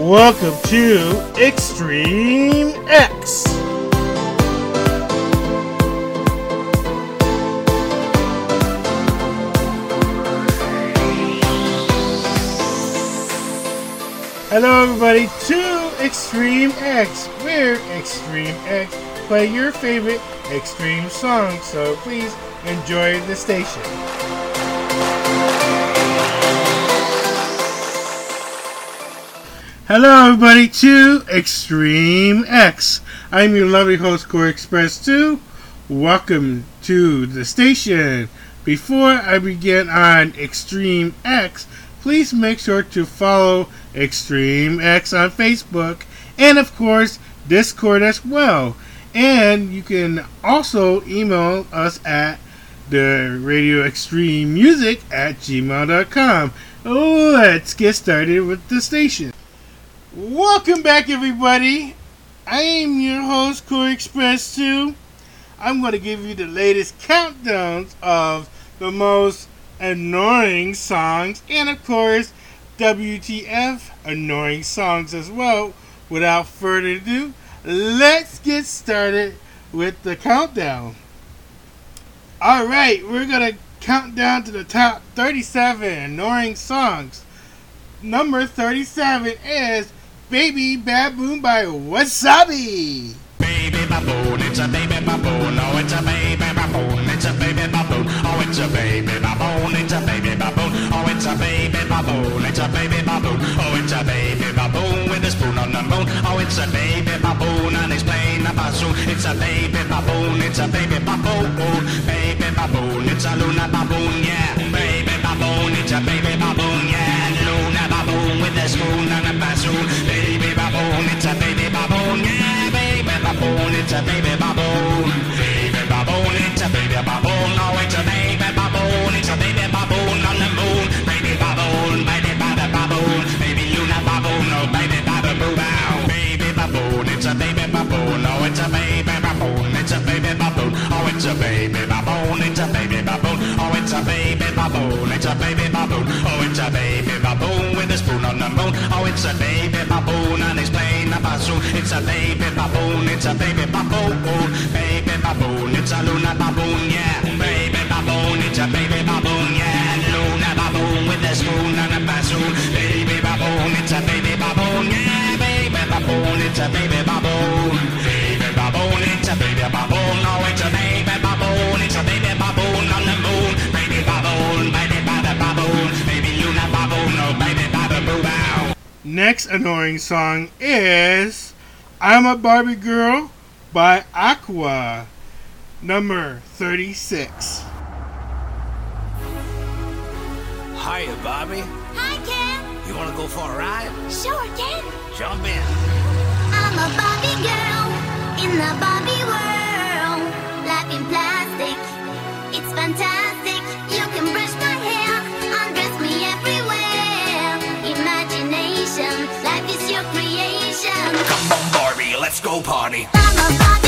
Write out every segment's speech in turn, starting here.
Welcome to Extreme X. Hello, everybody, to Extreme X, where Extreme X play your favorite extreme song, So please enjoy the station. Hello, everybody, to Extreme X. I'm your lovely host, Core Express 2. Welcome to the station. Before I begin on Extreme X, please make sure to follow Extreme X on Facebook and, of course, Discord as well. And you can also email us at the Radio Extreme Music at gmail.com. Let's get started with the station. Welcome back, everybody. I am your host, Corey Express 2. I'm going to give you the latest countdowns of the most annoying songs and, of course, WTF annoying songs as well. Without further ado, let's get started with the countdown. Alright, we're going to count down to the top 37 annoying songs. Number 37 is Baby Baboon by Wasabi. Baby baboon, it's a baby baboon. Oh, it's a baby baboon. It's a baby baboon. Oh, it's a baby baboon. It's a baby baboon. Oh, it's a baby baboon. It's a baby baboon. Oh, it's a baby baboon with a spoon on the moon. Oh, it's a baby baboon and he's playing a bassoon. It's a baby baboon. It's a baby baboon. Oh, baby baboon. It's a Luna baboon. Yeah, It's a baby baboon. Baby baboon. It's a baby baboon. Oh, it's a baby baboon. It's a baby baboon on the moon. Baby baboon. Baby baby baboon. Baby Luna baboon. Oh, baby baboon. Bow. Baby baboon. It's a baby baboon. Oh, it's a baby baboon. It's a baby baboon. Oh, it's a baby baboon. It's a baby baboon. Oh, it's a baby baboon. It's a baby baboon. Oh, it's a baby baboon with a spoon on the moon. Oh, it's a baby baboon and he's bassoon. It's a baby baboon. It's a baby baboon. Baby baboon. It's a Luna baboon. Yeah, baby baboon. It's a baby baboon. Yeah, Luna baboon with a spoon and a bassoon. Baby baboon. It's a baby baboon. Yeah, baby baboon. It's a baby Next annoying song is I'm a Barbie Girl by Aqua. Number 36. Hiya, Barbie. Hi, Ken. You want to go for a ride? Sure, Ken. Jump in. I'm a Barbie girl in the Barbie world. Life in plastic, it's fantastic. Let's go party.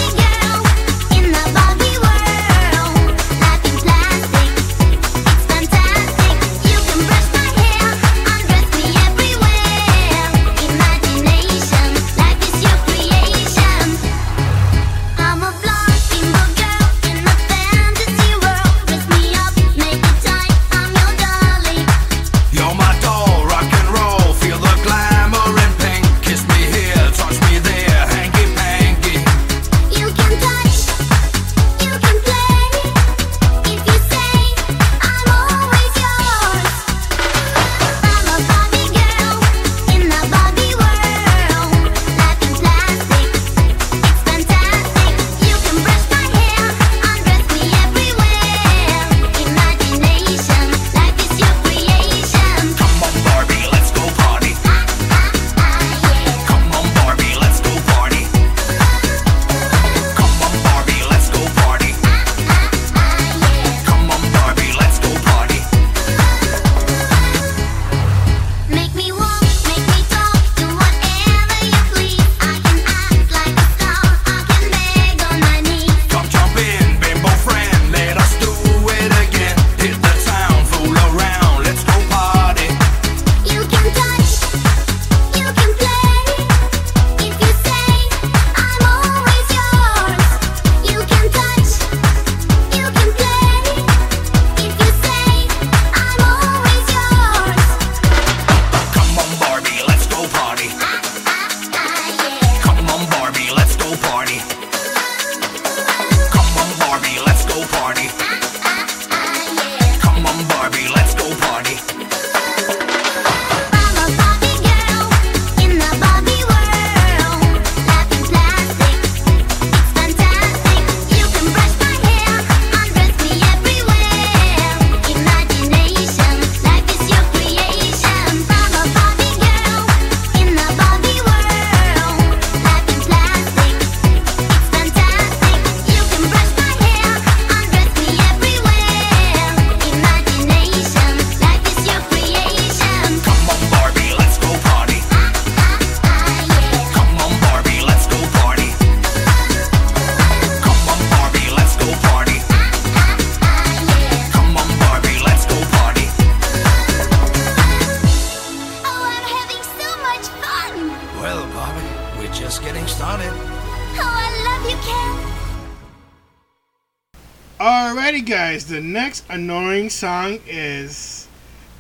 Alrighty, guys, the next annoying song is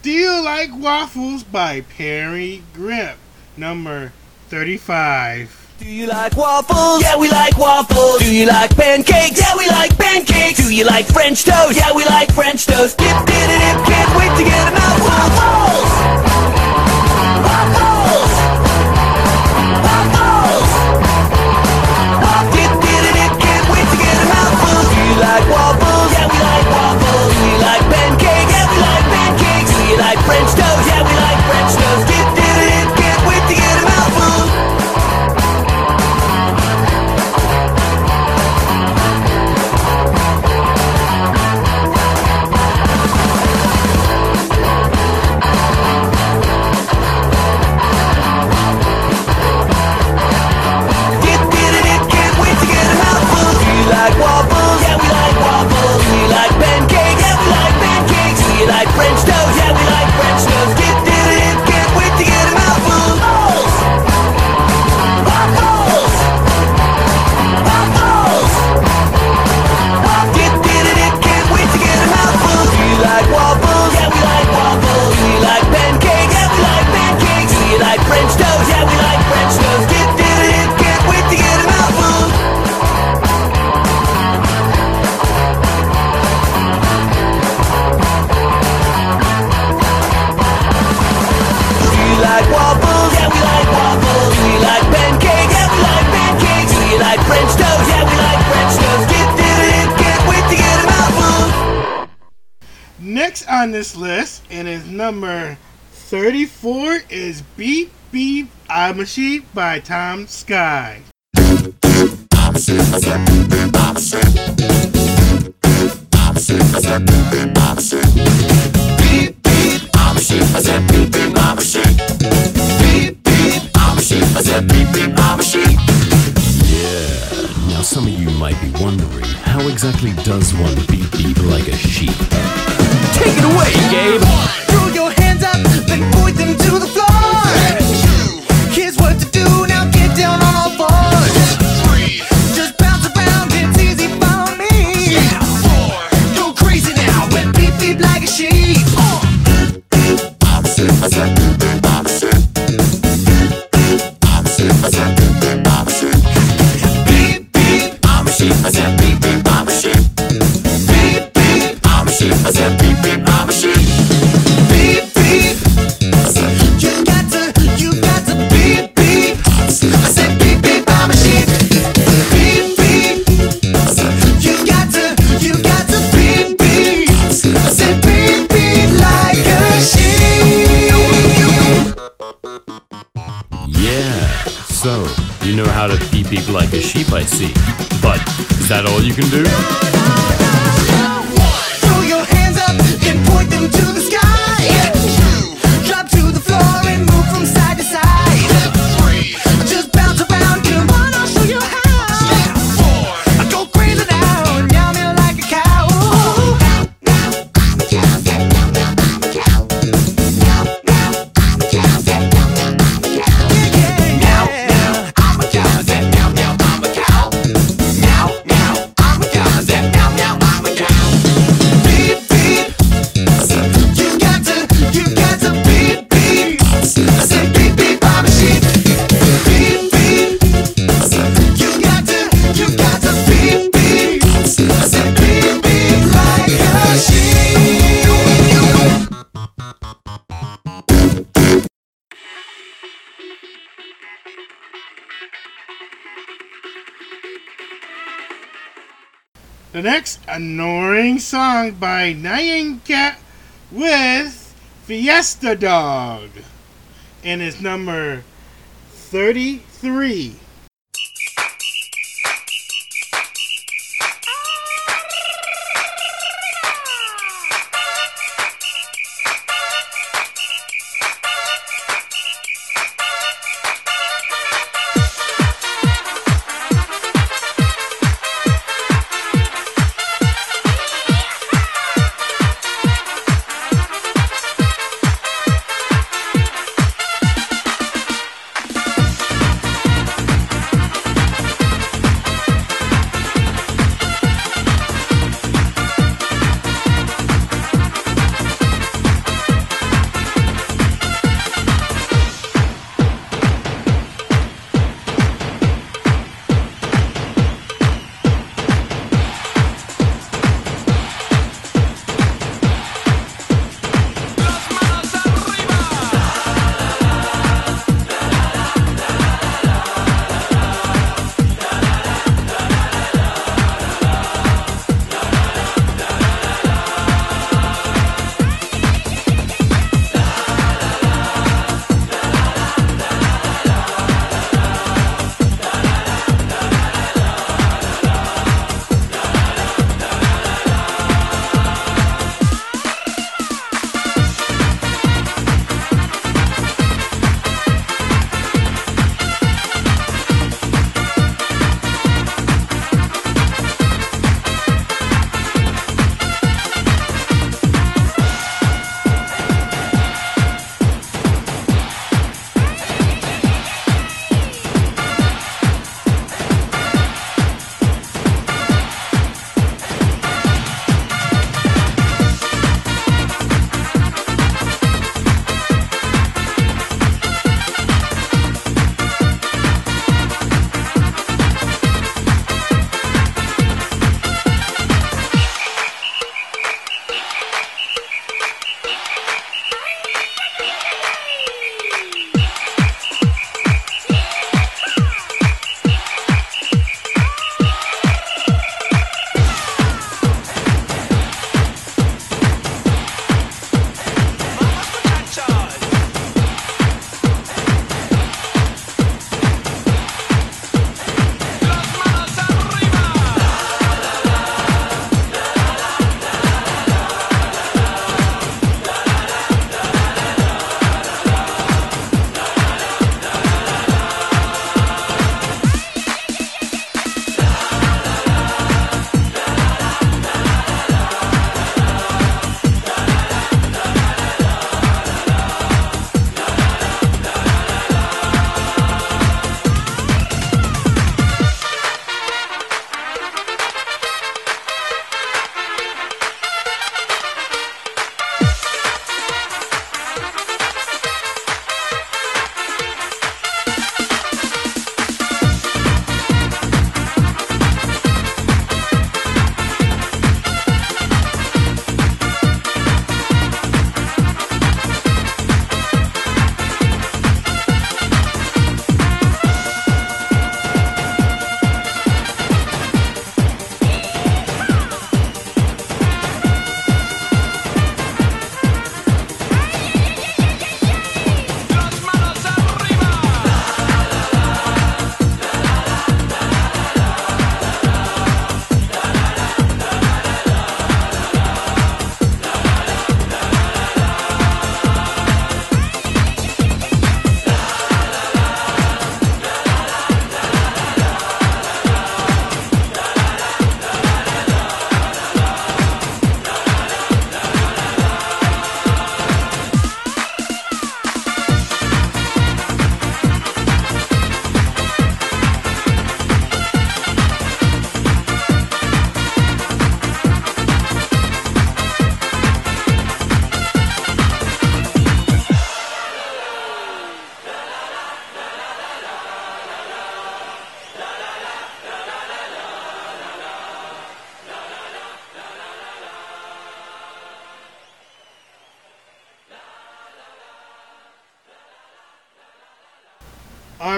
Do You Like Waffles by Parry Gripp, number 35. Do you like waffles? Yeah, we like waffles. Do you like pancakes? Yeah, we like pancakes. Do you like French toast? Yeah, we like French toast. Dip, dip, dip, dip. can't wait to get a. Waffles! Waffles! sidewalk. Next on this list, and is number 34, is Beep Beep I'm a Sheep by TomSka. Yeah. Now, some of you might be wondering how exactly does one beep beep like a sheep? Take it away, Gabe. Throw your hands up, then point them to the floor. Here's what to do. like a sheep I see. But is that all you can do? Throw your hands up and point them to the sky. Annoying Song by Nyan Cat with Fiesta Dog. And it's number 33.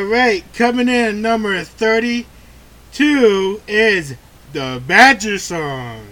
All right, coming in number 32 is the Badger Song.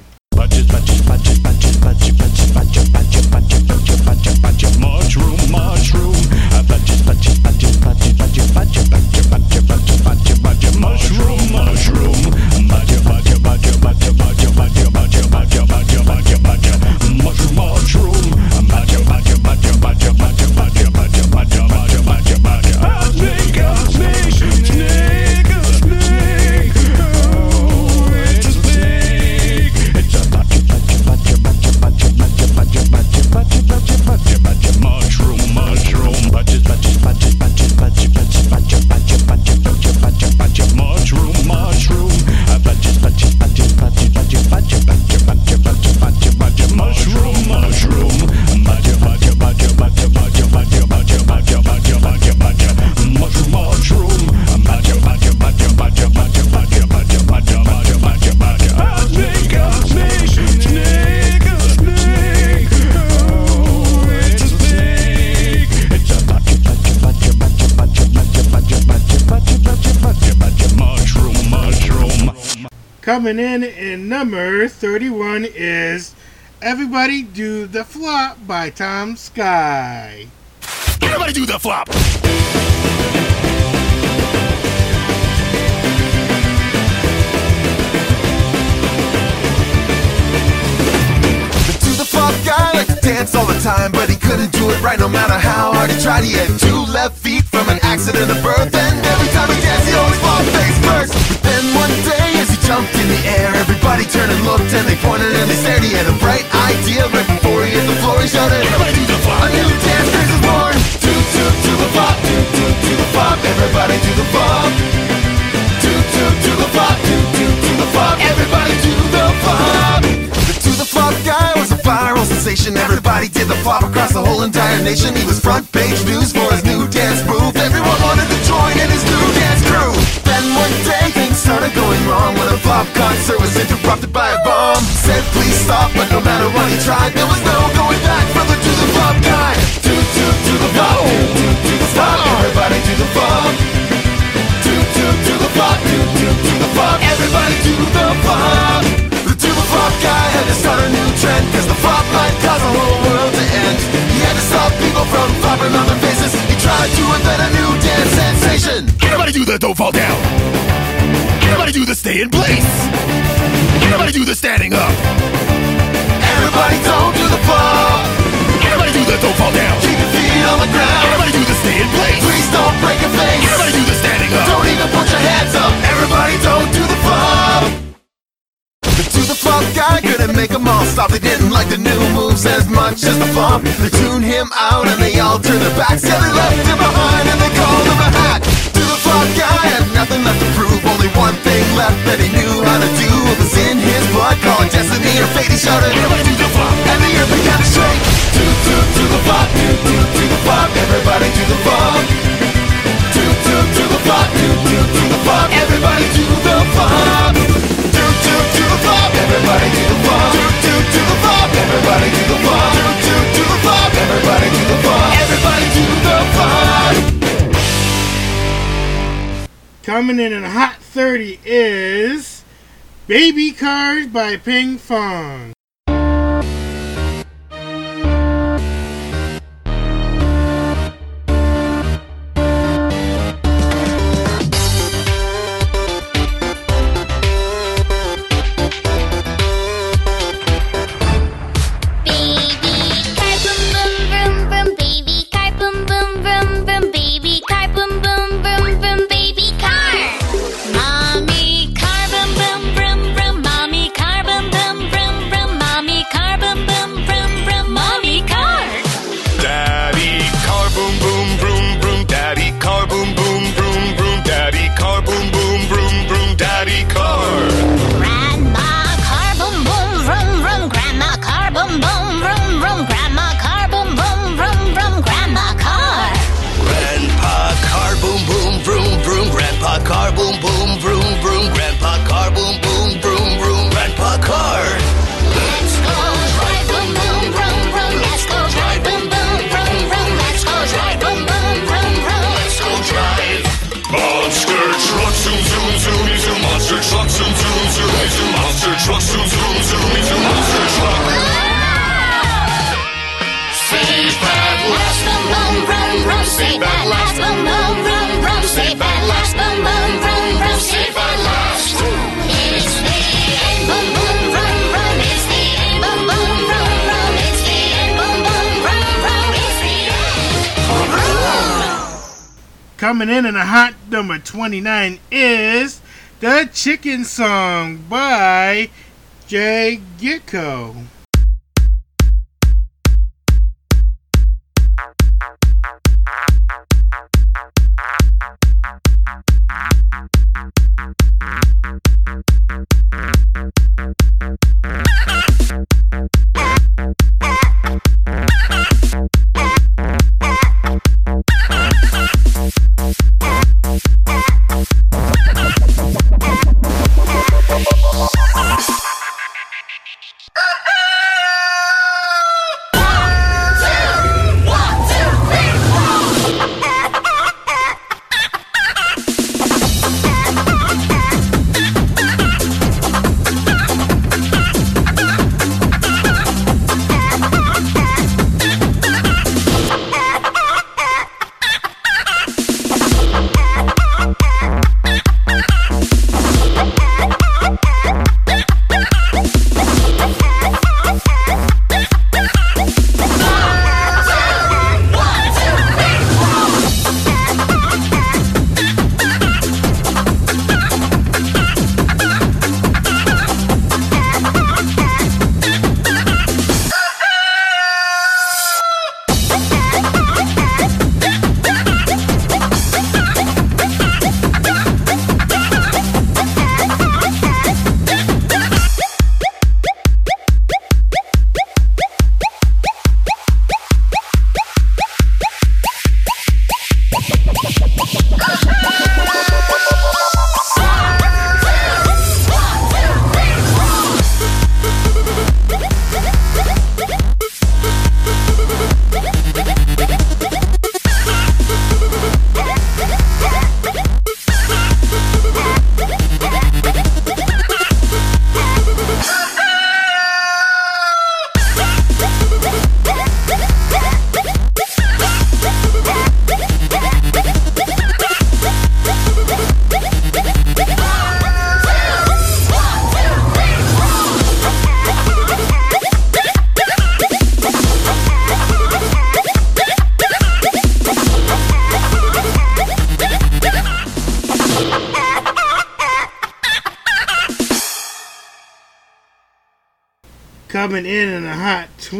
Coming in in number 31 is Everybody Do the Flop by TomSka. Everybody do the flop. To the flop guy liked to dance all the time, but he couldn't do it right no matter how hard he tried. He had two left feet from an accident of birth, and every time he danced, he always flopped face first. But then one day, as he jumped in the air, everybody turned and looked, and they pointed and they stared. He had a bright idea right before he hit the floor. He shouted, "Everybody do the flop!" A new dance craze was born. Toot toot to the flop, toot toot to the flop. Everybody do the flop. Toot toot to the flop, toot toot to the flop. Everybody do the flop. The to the flop guy was a viral sensation. Everybody did the flop across the whole entire nation. He was front page news for his new dance move. Everyone wanted to join in his new dance crew. Started going wrong when a flop concert was interrupted by a bomb. Said please stop, but no matter what he tried, there was no going back for the to the flop guy. Toot toot to the flop, toot toot to the flop. Everybody to the flop. Toot toot to the flop, toot toot to the flop. Everybody to the flop. The to the flop guy had to start a new trend, cause the flop might cause the whole world to end. He to stop people from flopping on their faces. He tried to invent a new dance sensation. Everybody do the don't fall down. Everybody do the stay in place. Everybody do the standing up. Everybody don't do the flop. Everybody do the don't fall down. Keep your feet on the ground. Everybody do the stay in place. Please don't break your face. Everybody do the standing up. Don't even put your hands up. Everybody don't do the flop. The to the flop guy couldn't make them all stop. They didn't like the new moves as much as the flop. They tuned him out and they all turned their backs. Yeah, they left him behind and they called him a hack. To the flop guy had nothing left to prove. Only one thing left that he knew how to do. It was in his blood. Call it destiny or fate. He shouted, do the flop. And the earth began to shake. Toot toot to the flop. Toot toot to the flop. Everybody do the flop. Toot toot to the flop, toot toot to the flop. Everybody do the flop. Toot the. Everybody do the. Toot toot to the. Everybody do the. Toot toot to the. Everybody do the. Everybody do the. Coming in at hot 30 is Baby Cars by Pinkfong. Coming in at a hot number 29 is The Chicken Song by Jay Gitko.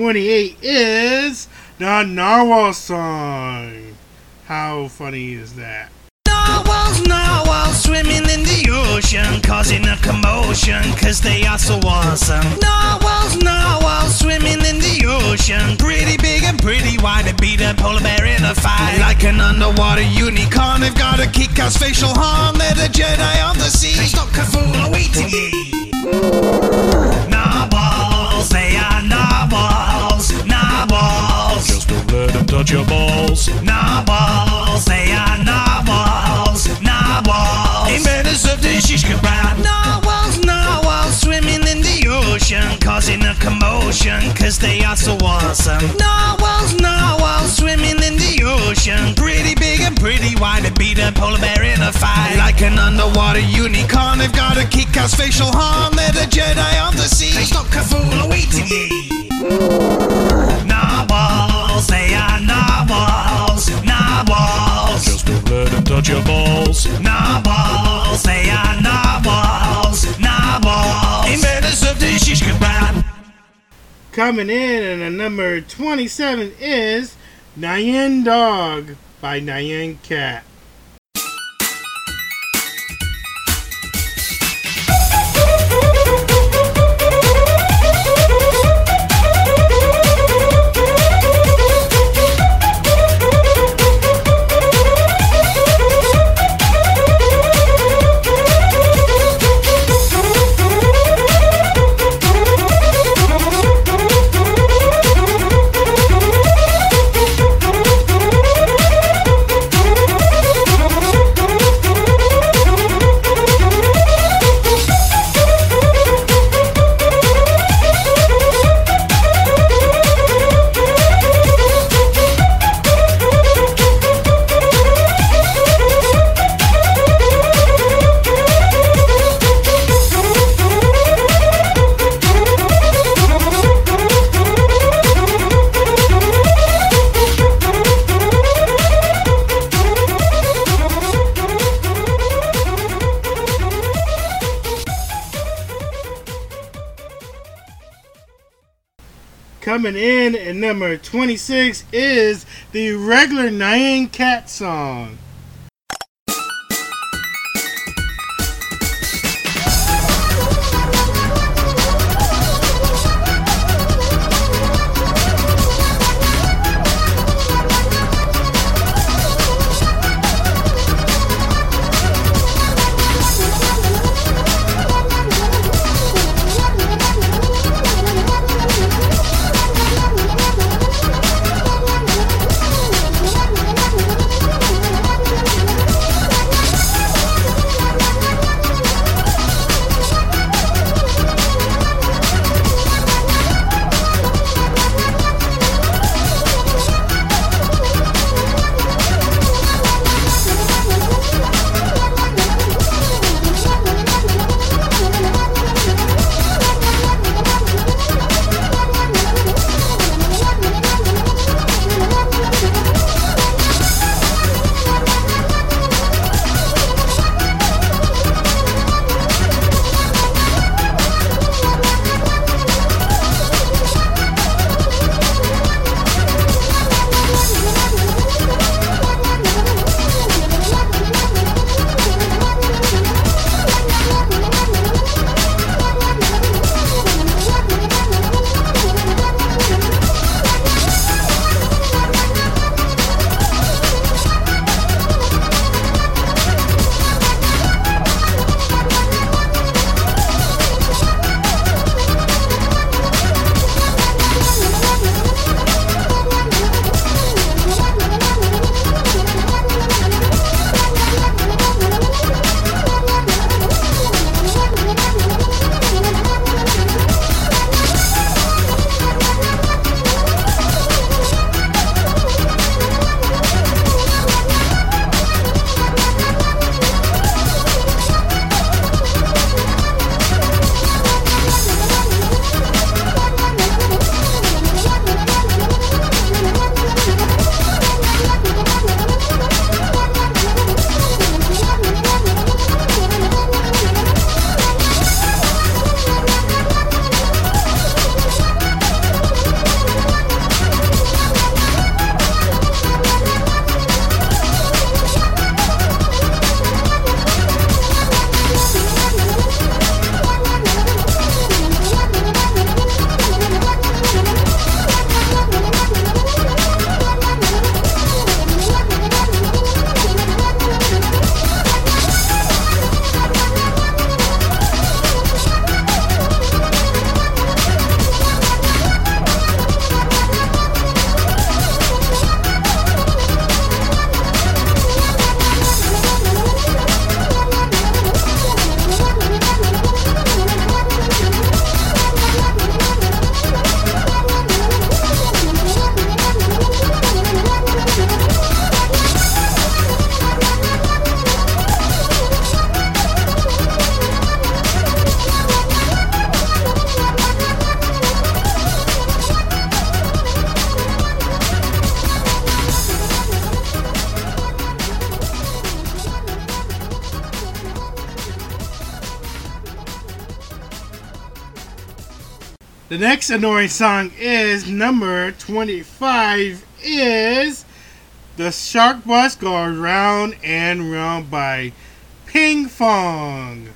28 is the Narwhal song. How funny is that? Narwhals, narwhals swimming in the ocean, causing a commotion, cause they are so awesome. Narwhals, narwhals swimming in the ocean, pretty big and pretty wide, they beat a polar bear in a fight. Like an underwater unicorn, they've got a kick ass facial harm, they're the Jedi of the sea. They stop Cthulhu awaiting balls. Narwhals, they are narwhals, narwhals. Inventors of the shish kebab. Narwhals, narwhals, swimming in the ocean, causing a commotion, cause they are so awesome. Narwhals, narwhals, swimming in the ocean, pretty big and pretty wide, they beat a polar bear in a fight. Like an underwater unicorn, they've got a kick-ass facial harm, they're the Jedi of the sea. They stop Cthulhu awaiting ye. Narwhals, they are narwhals, narwhals. Just don't let them touch your balls. Narwhals, they are narwhals, narwhals. Inventors of the shish kebab. Coming in at a number 27 is Nyan Dog by Nyan Cat. number 26 is the regular Nyan Cat song. annoying song is number 25 is The Shark Bus Goes Round and Round by Pinkfong.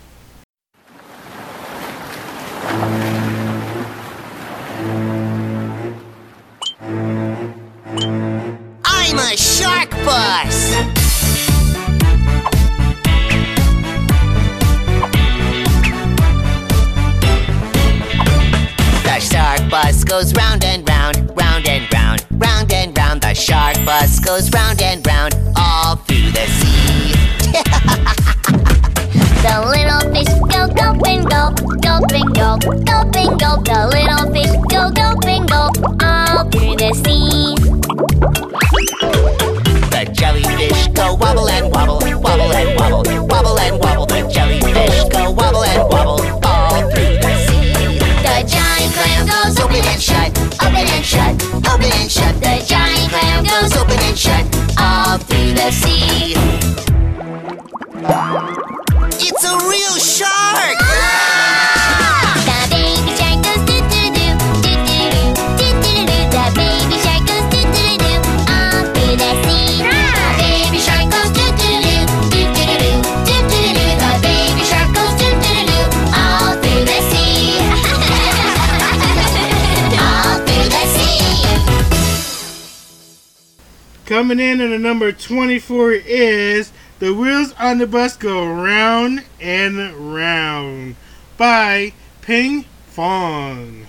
goes round number 24 is The Wheels on the Bus Go Round and Round by Ping Fong.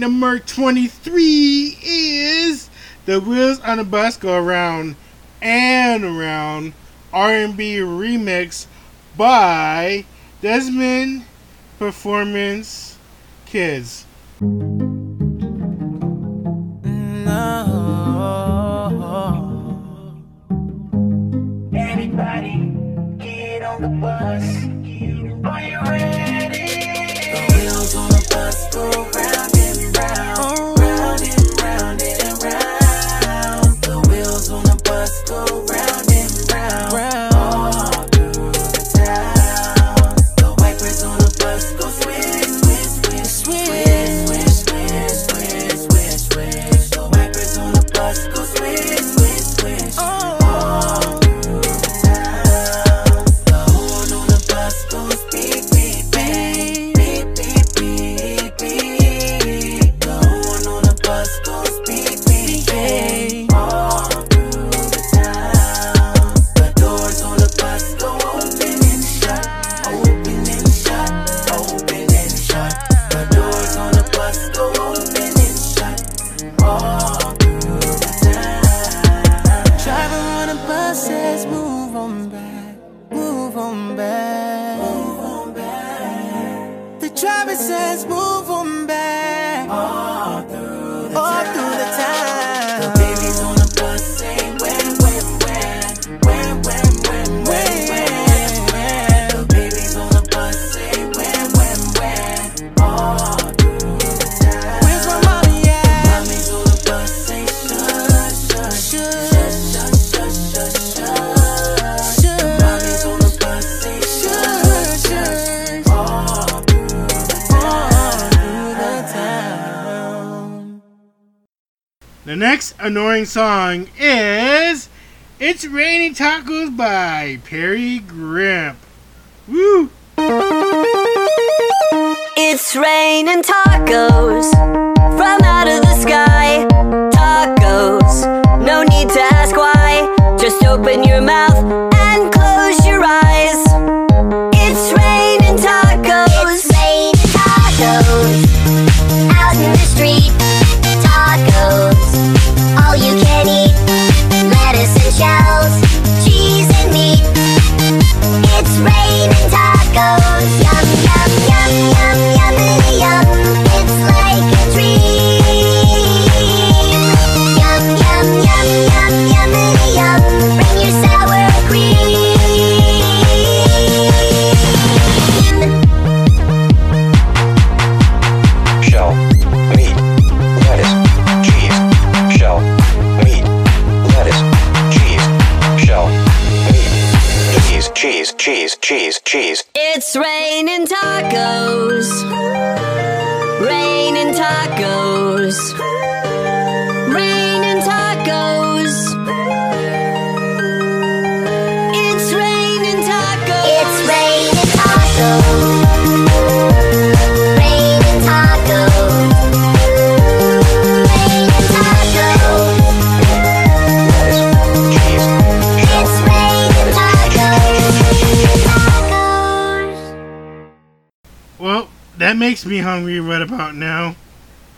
number 23 is The Wheels on the Bus Go Around and Around R&B remix by Desmond Performance Kids. The bus. Are you ready? The wheels on the bus go round. The next annoying song is It's Raining Tacos by Parry Gripp. Woo! It's raining tacos from out of the sky. Tacos, no need to ask why. Just open your mouth and close your eyes. cheese, cheese. It's raining tacos. Raining tacos. makes me hungry right about now.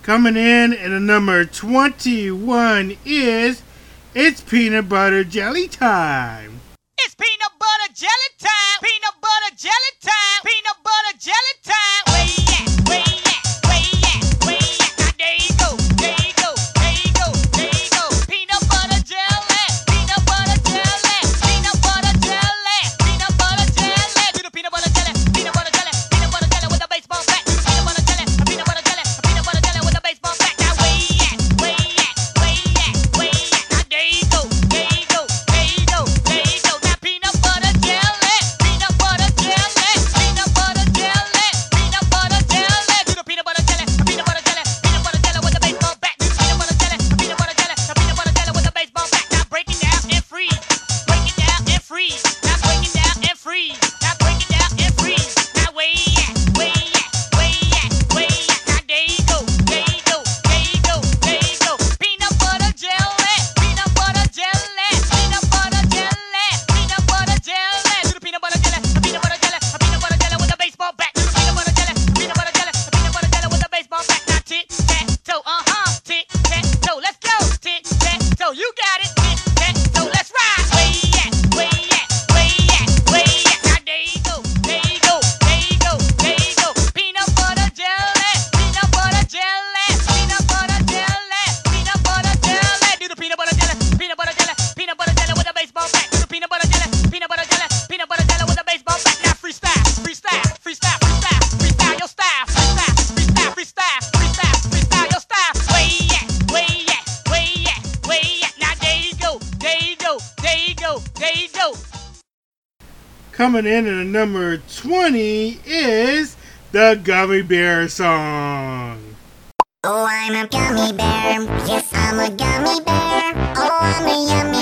Coming in at a number 21 is It's Peanut Butter Jelly Time. It's peanut butter jelly time. Peanut butter jelly time. Peanut butter jelly time. coming in at number 20 is the Gummy Bear song. Oh, I'm a gummy bear. Yes, I'm a gummy bear. Oh, I'm a yummy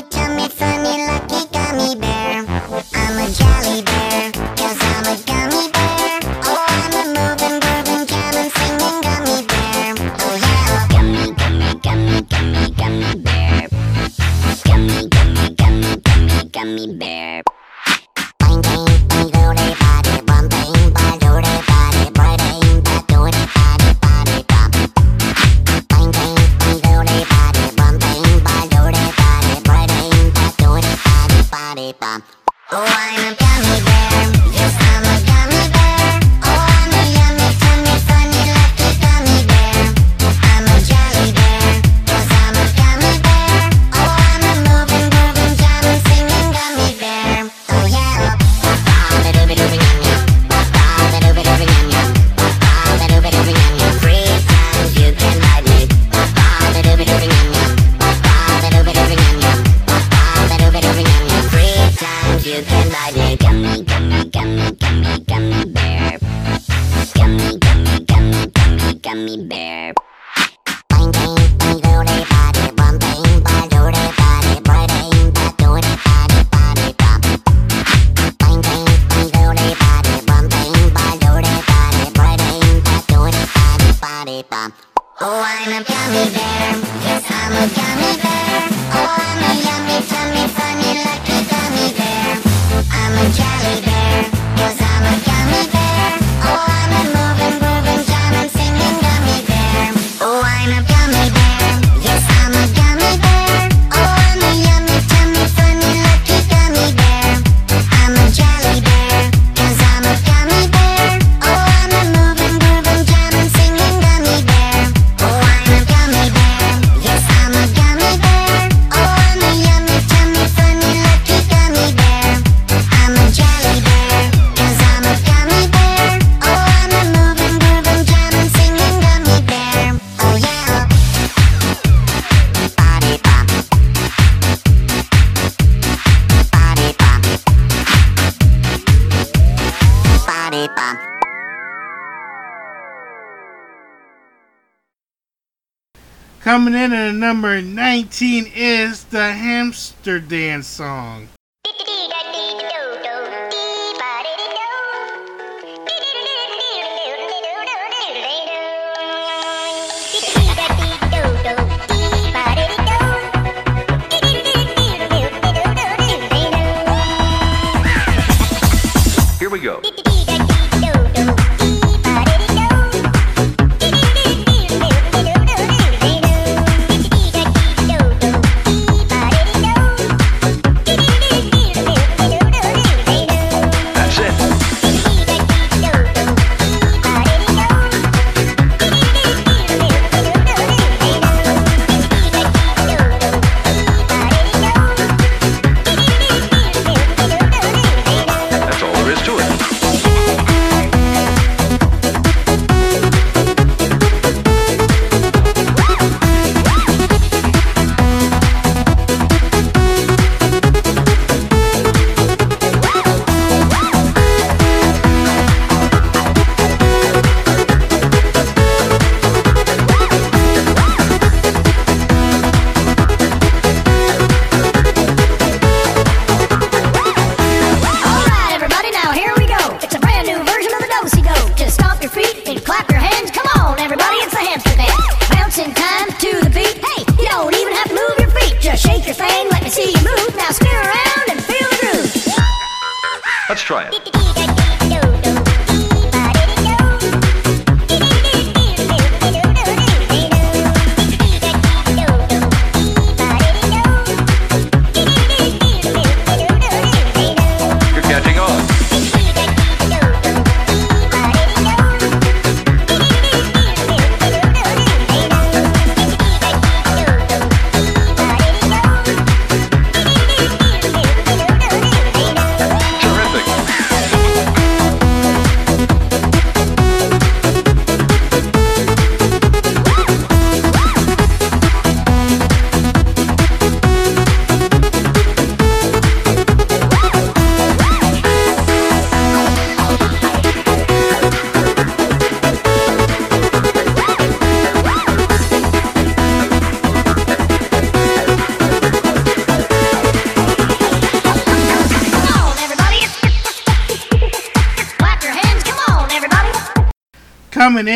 Coming in at number 19 is the Hamster Dance song. Here we go.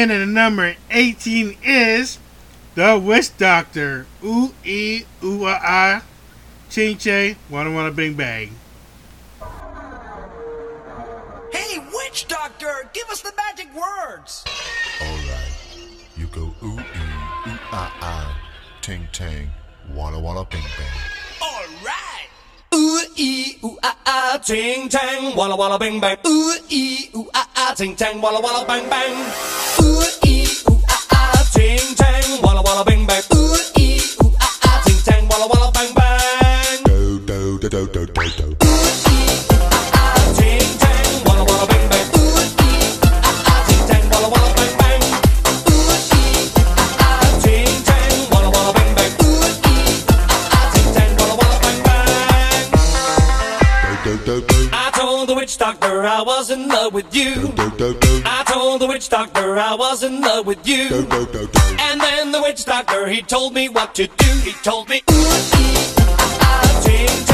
Coming the number 18 is The Witch Doctor. Ooh, ee, ooh, ah, ah. Ching, ching, wanna, wanna, bing, bang. Hey, witch doctor, give us the magic words. Alright. You go ooh ee, ooh ah ah, ting tang, walla walla bing bang. All right. Ooh ee ooh ah ah, ting tang, walla walla bing bang. Ah ting tang, walla walla bang bang. Ooh ee ooh ah ah, ting tang, walla walla bing bang. Ooh ee ooh ah ah, ting tang, walla walla bang bang. Do do do do do do do. Was in love with you. I told the witch doctor I was in love with you. And then the witch doctor he told me what to do. He told me ooh ee ah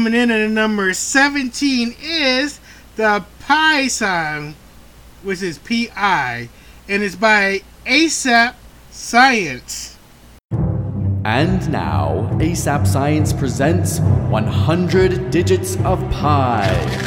Coming in at number 17 is The Pi Song, which is P I, and it's by ASAP Science. And now, ASAP Science presents 100 Digits of Pi.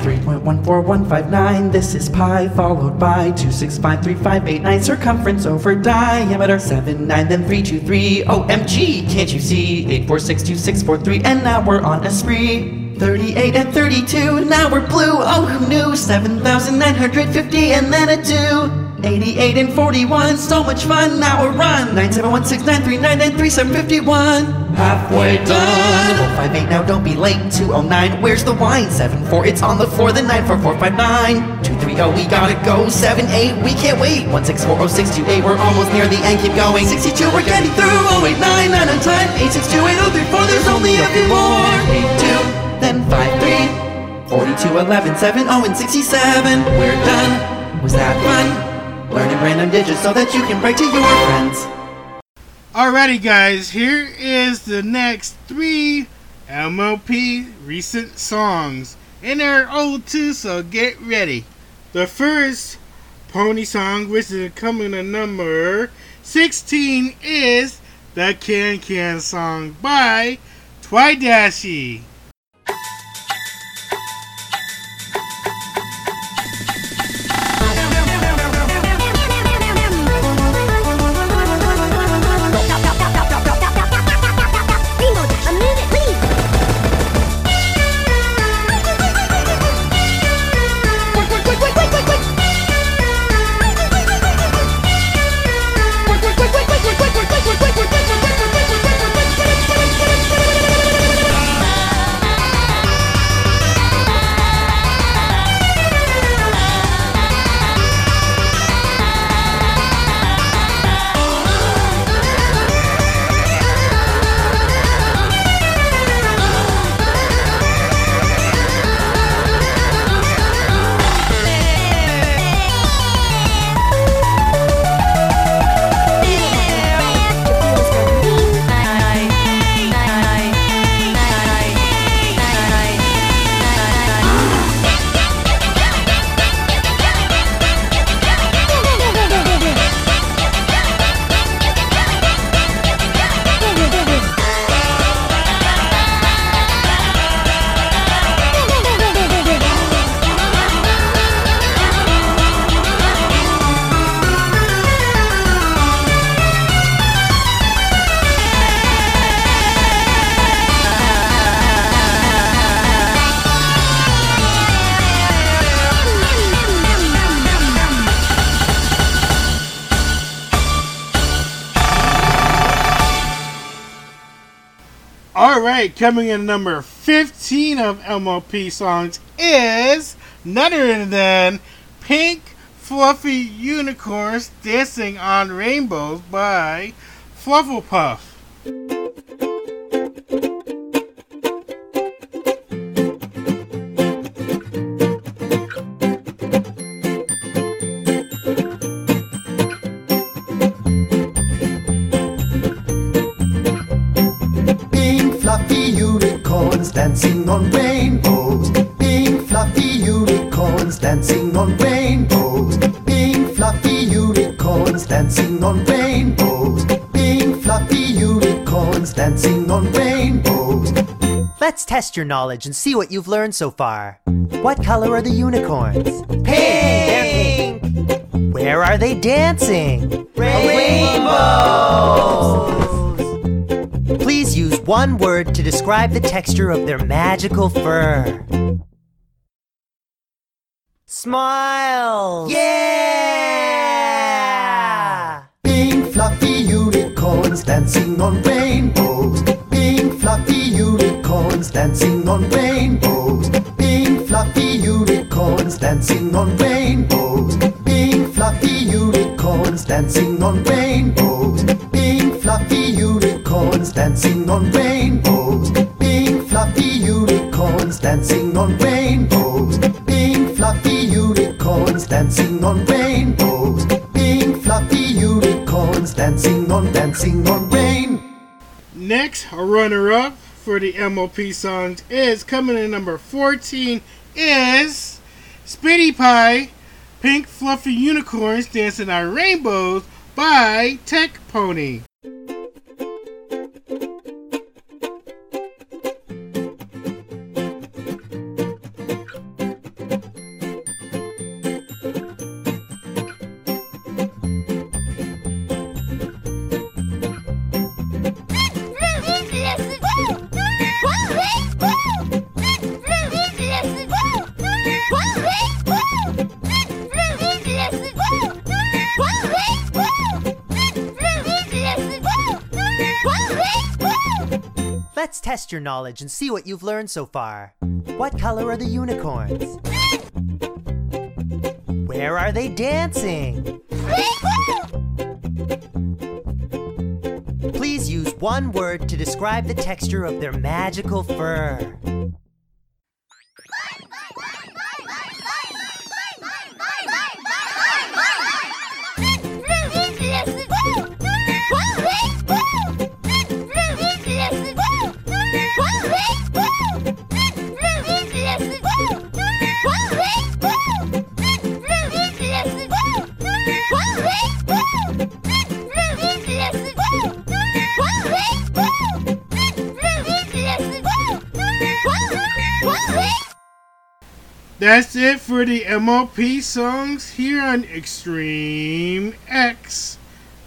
3.14159, this is pi, followed by 2653589, circumference over diameter 79, then 323, OMG, can't you see? 846263, and now we're on a spree. 38 and 32. Now we're blue. Oh, who knew? 7,950 and then a 2. 88 and 41. So much fun. Now we're run. 971693993 Halfway done. 458 now don't be late. 209. Where's the wine? 74. It's on the floor. The 94459. 230. We gotta go. 78. We can't wait. 1640628. We're almost near the end. Keep going. 62. We're getting through. 089. Nine on time. 862 8034. There's only a few more. 82. Then 53. 42, 11, 7, oh, and 67. We're done. Was that fun? Learning random digits so that you can brag to your friends. Alrighty, guys, here is the next three MLP recent songs. And they're old too, so get ready. The first pony song, which is coming to number 16, is the Can Can song by Twidashi. Coming in number 15 of MLP songs is none other than Pink Fluffy Unicorns Dancing on Rainbows by Flufflepuff. On rainbows. Pink fluffy unicorns dancing on rainbows. Pink fluffy unicorns dancing on rainbows. Pink fluffy unicorns dancing on rainbows. Let's test your knowledge and see what you've learned so far. What color are the unicorns? Pink! They're pink. Where are they dancing? Rainbows! Please use one word to describe the texture of their magical fur. Smile! Yeah! Pink fluffy unicorns dancing on rainbows. Pink fluffy unicorns dancing on rainbows. Pink fluffy unicorns dancing on rainbows. Pink fluffy unicorns dancing on rainbows. Unicorns dancing on rainbows. Pink fluffy unicorns dancing on rainbows. Pink fluffy unicorns dancing on rainbows. Pink fluffy unicorns dancing on dancing on rain. Next, a runner up for the MOP songs is coming in number 14 is Spitty Pie Pink Fluffy Unicorns Dancing on Rainbows by Tech Pony. Test your knowledge and see what you've learned so far. What color are the unicorns? Where are they dancing? Please use one word to describe the texture of their magical fur. That's it for the MOP songs here on Extreme X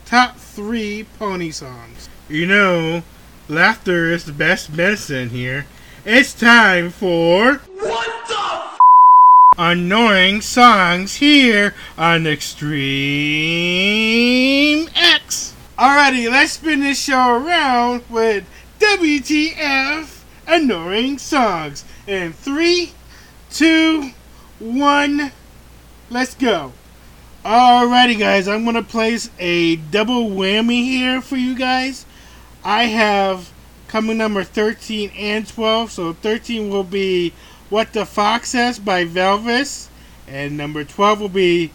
Top 3 Pony Songs. You know, laughter is the best medicine here. It's time for. What the f- Annoying songs here on Extreme X. Alrighty, let's spin this show around with WTF Annoying Songs. In three, two, one, let's go. Alrighty, guys, I'm gonna place a double whammy here for you guys. I have coming number 13 and 12, so 13 will be What the Fox Says by Ylvis, and number 12 will be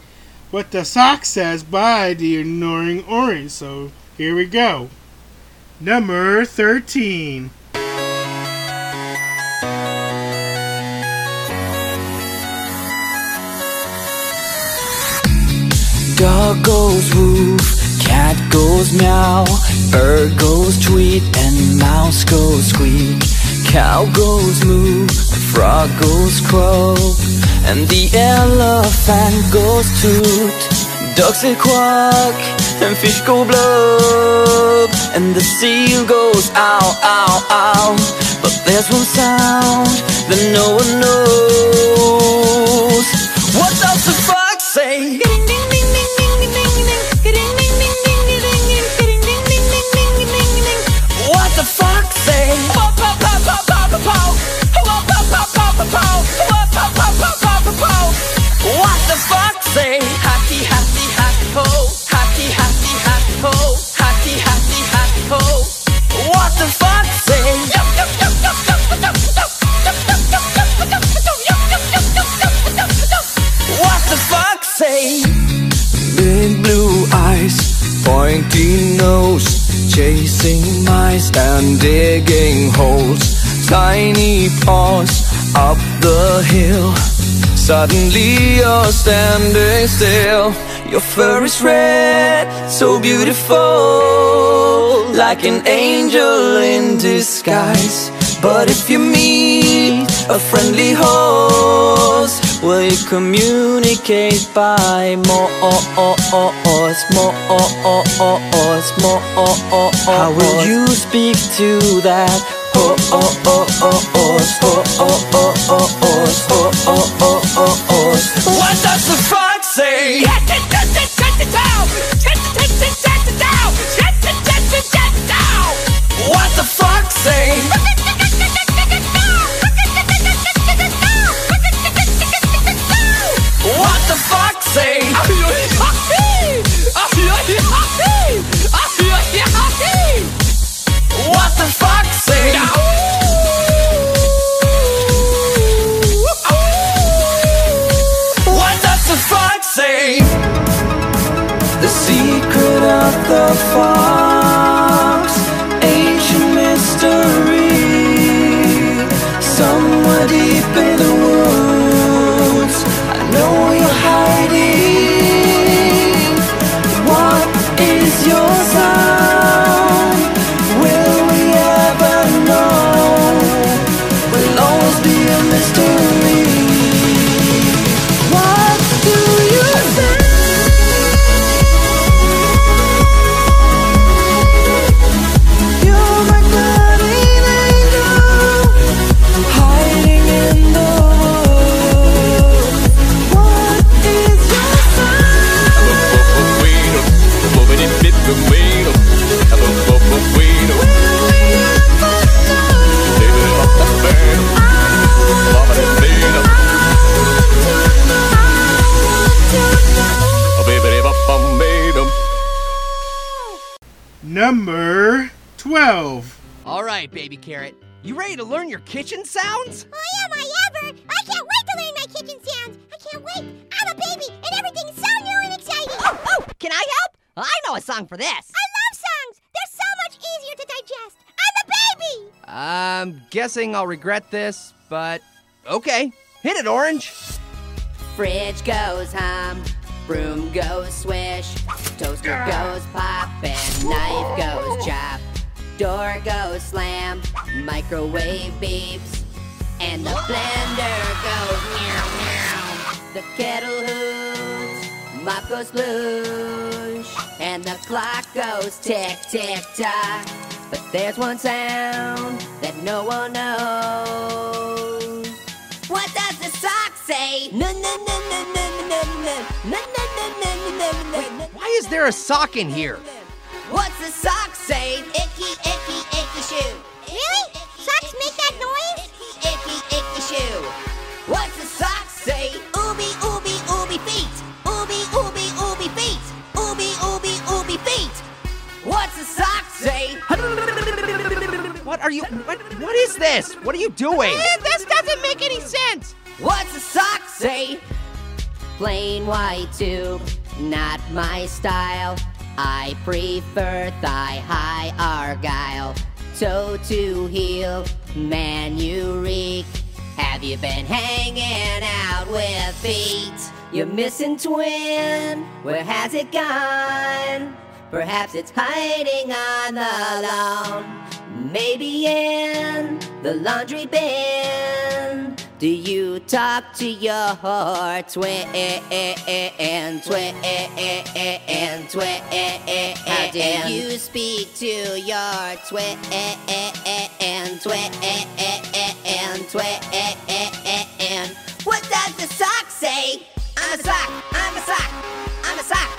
What the Sock Says by The Annoying Orange. So here we go. Number 13. Dog goes woof, cat goes meow, bird goes tweet, and mouse goes squeak. Cow goes moo, frog goes croak, and the elephant goes toot. Ducks say quack, and fish go blub, and the seal goes ow, ow, ow. But there's one sound that no one knows. What does the fox say? Say? Big blue eyes, pointy nose, chasing mice and digging holes. Tiny paws up the hill. Suddenly you're standing still. Your fur is red, so beautiful, like an angel in disguise. But if you meet a friendly host, will you communicate by more, more, more? How will you speak to that? Oh, oh, oh, oh, oh, oh, oh, oh, oh, oh, oh, oh, oh, oh, oh. What does the fox say? What the fox say? The fox, ancient mystery, somewhere deep in the woods. I know you're hiding. What is your sound? Baby carrot. You ready to learn your kitchen sounds? Oh, am I ever? I can't wait to learn my kitchen sounds. I can't wait. I'm a baby, and everything's so new and exciting. Oh, oh, can I help? I know a song for this. I love songs. They're so much easier to digest. I'm a baby. I'm guessing I'll regret this, but okay. Hit it, Orange. Fridge goes hum, broom goes swish, toaster goes pop, and knife goes chop. Door goes slam, microwave beeps, and the blender goes meow meow. The kettle hoots, mop goes sploosh, and the clock goes tick tick tock. But there's one sound that no one knows. What does the sock say? Why is there a sock in here? What's the sock say? Icky, icky, icky shoe. Really? Socks make that noise? Icky, icky shoe. What's the sock say? Ooby, ooby, ooby feet. Ooby, ooby, ooby feet. Ooby, ooby, ooby feet. What's the sock say? What are you? What, what is this? What are you doing? Eh, this doesn't make any sense. What's the sock say? Plain white tube, not my style. I prefer thigh high argyle. Toe to heel, man, you reek. Have you been hanging out with feet? You're missing twin. Where has it gone? Perhaps it's hiding on the lawn. Maybe in the laundry bin. Do you talk to your twin? Twin, twin, twin. How do you speak to your twin? Twin, twin. What does the sock say? I'm a sock, I'm a sock, I'm a sock, I'm a sock.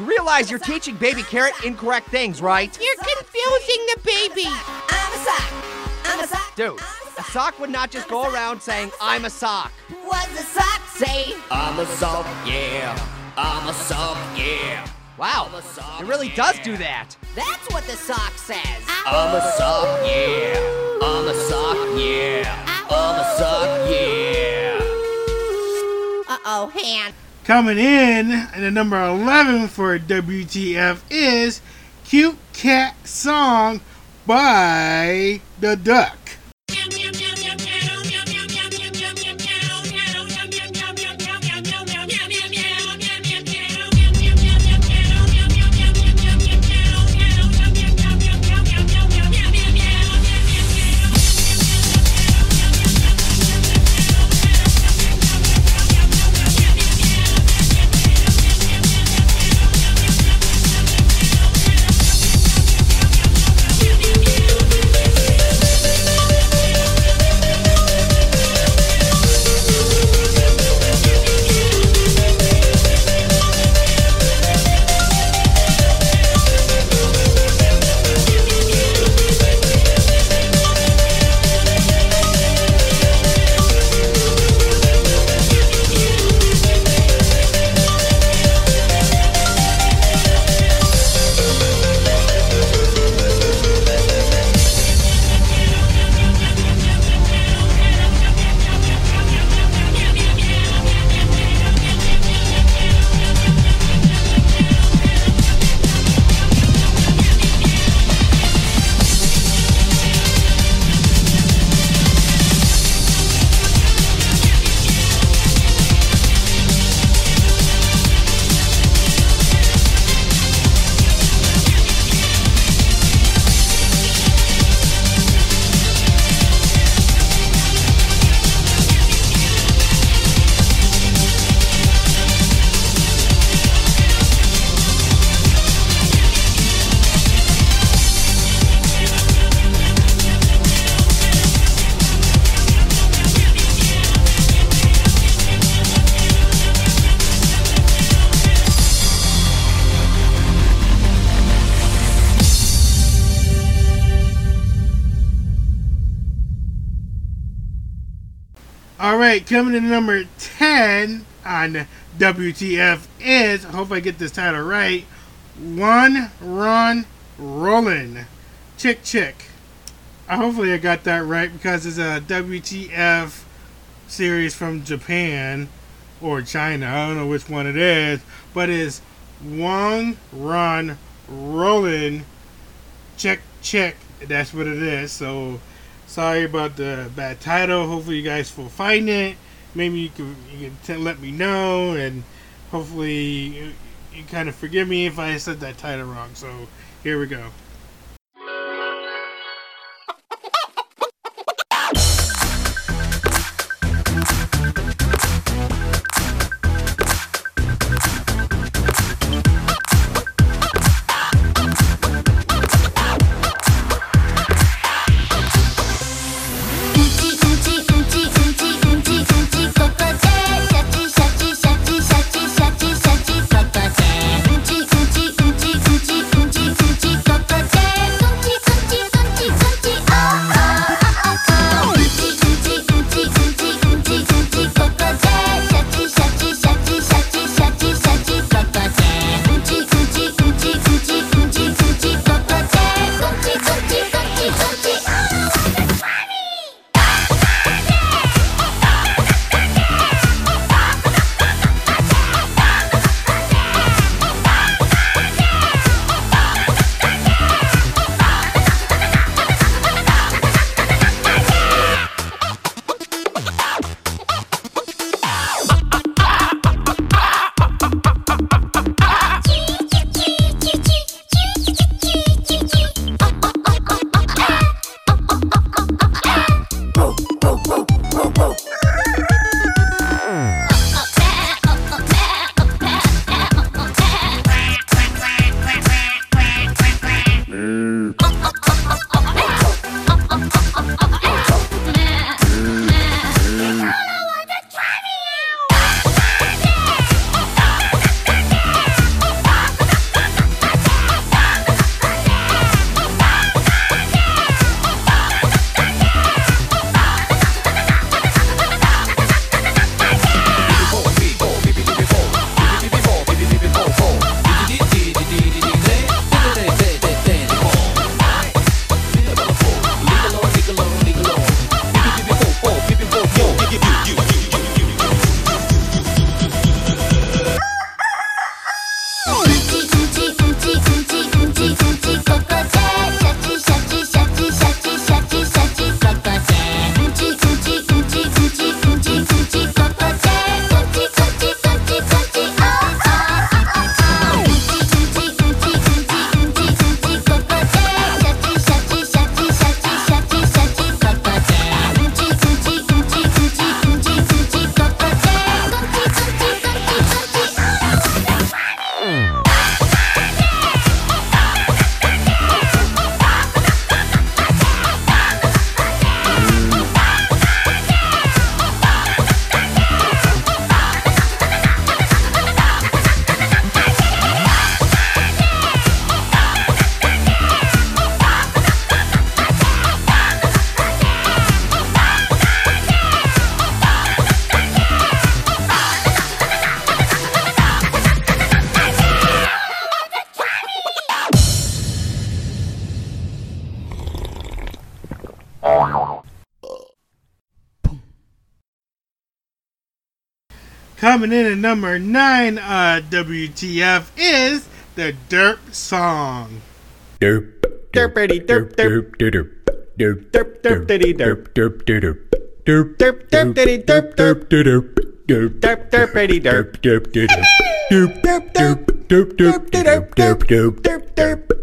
You realize you're teaching baby carrot incorrect things, right? You're confusing the baby. I'm a sock, I'm a sock. Dude, a sock would not just go around saying, I'm a sock. What does the sock say? I'm a sock, yeah. I'm a sock, yeah. Wow, it really does do that. That's what the sock says. I'm a sock, yeah. I'm a sock, yeah. I'm a sock, yeah. Uh oh, hand. Coming in at the number 11 for WTF is Cute Cat Song by The Duck. Coming in number 10 on WTF is, I hope I get this title right, One Run Rollin'. Chick Chick. Hopefully I got that right because it's a WTF series from Japan or China. I don't know which one it is, but it's One Run Rollin' Check Check. That's what it is. So sorry about the bad title. Hopefully you guys will find it. Maybe you can you can let me know, and hopefully you, you kind of forgive me if I said that title wrong. So here we go. Coming in at number nine, uh, WTF is the Derp song. Derp. Derpity derp derp. derp derp Derp derp diddy derp. derp derp derp Derp derp diddy derp derp. derp derp Derp derpity derp. derp derp derp derp derp derp derp derp derp derp derp derp derp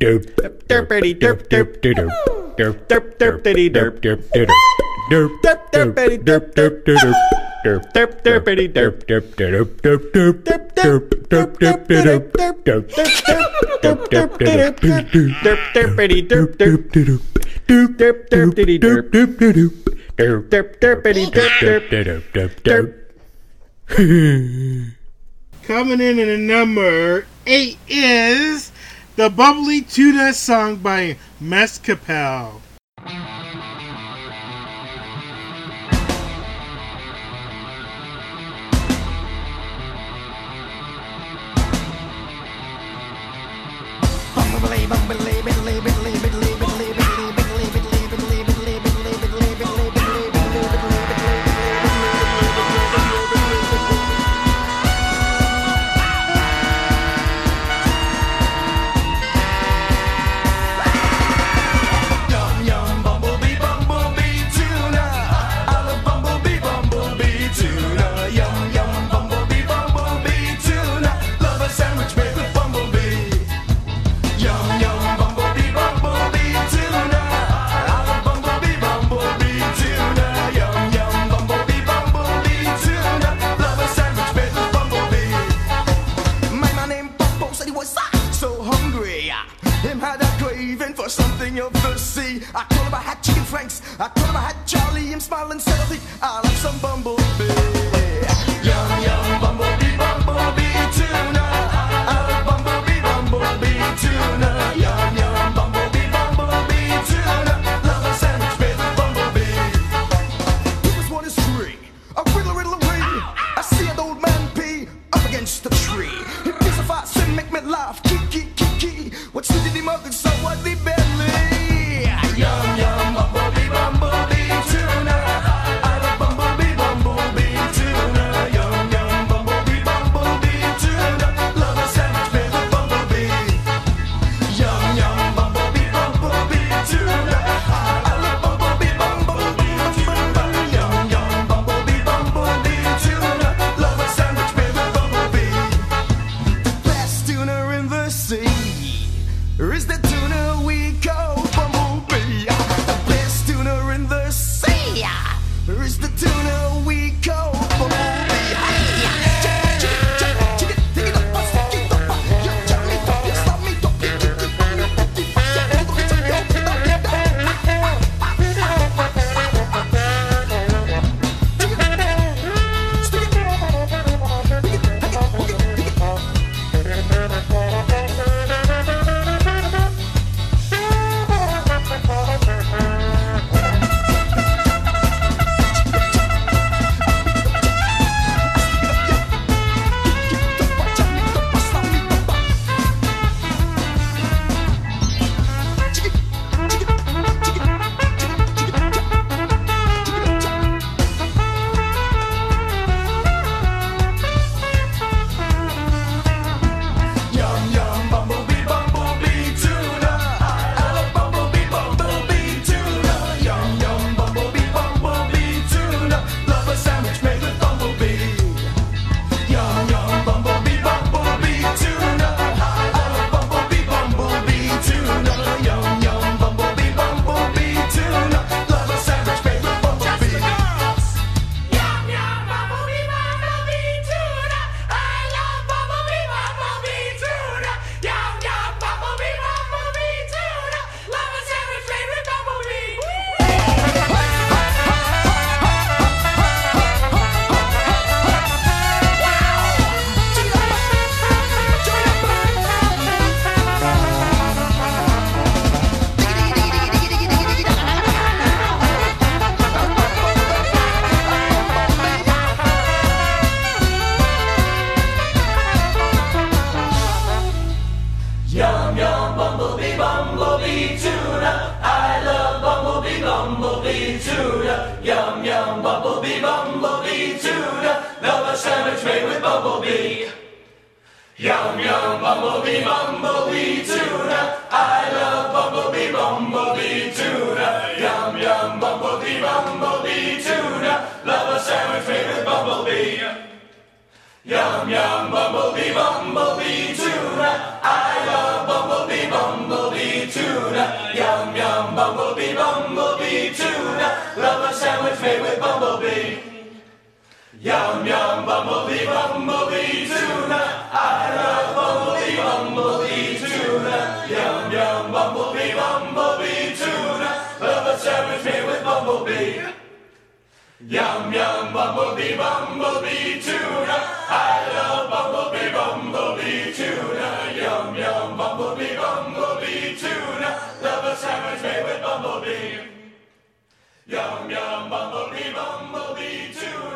derp derpity derp derp derp derp derp derpity derp derp derp derp derp derpity derp derp derp derp derp derpity derp derp derp derp derp derp derp derp derp derp derp derp derp derp derp derp derpity derp derp derp derp derpity derp derp derp derp derp derpity derp derp derp derp derp Coming in at number eight is the bubbly tuna song by Mescapel. Capel. see. I told him I had chicken franks. I told him I had Charlie. I'm smiling, so I love some bumblebee. Yum, yum. Yum yum bumblebee, bumblebee tuna.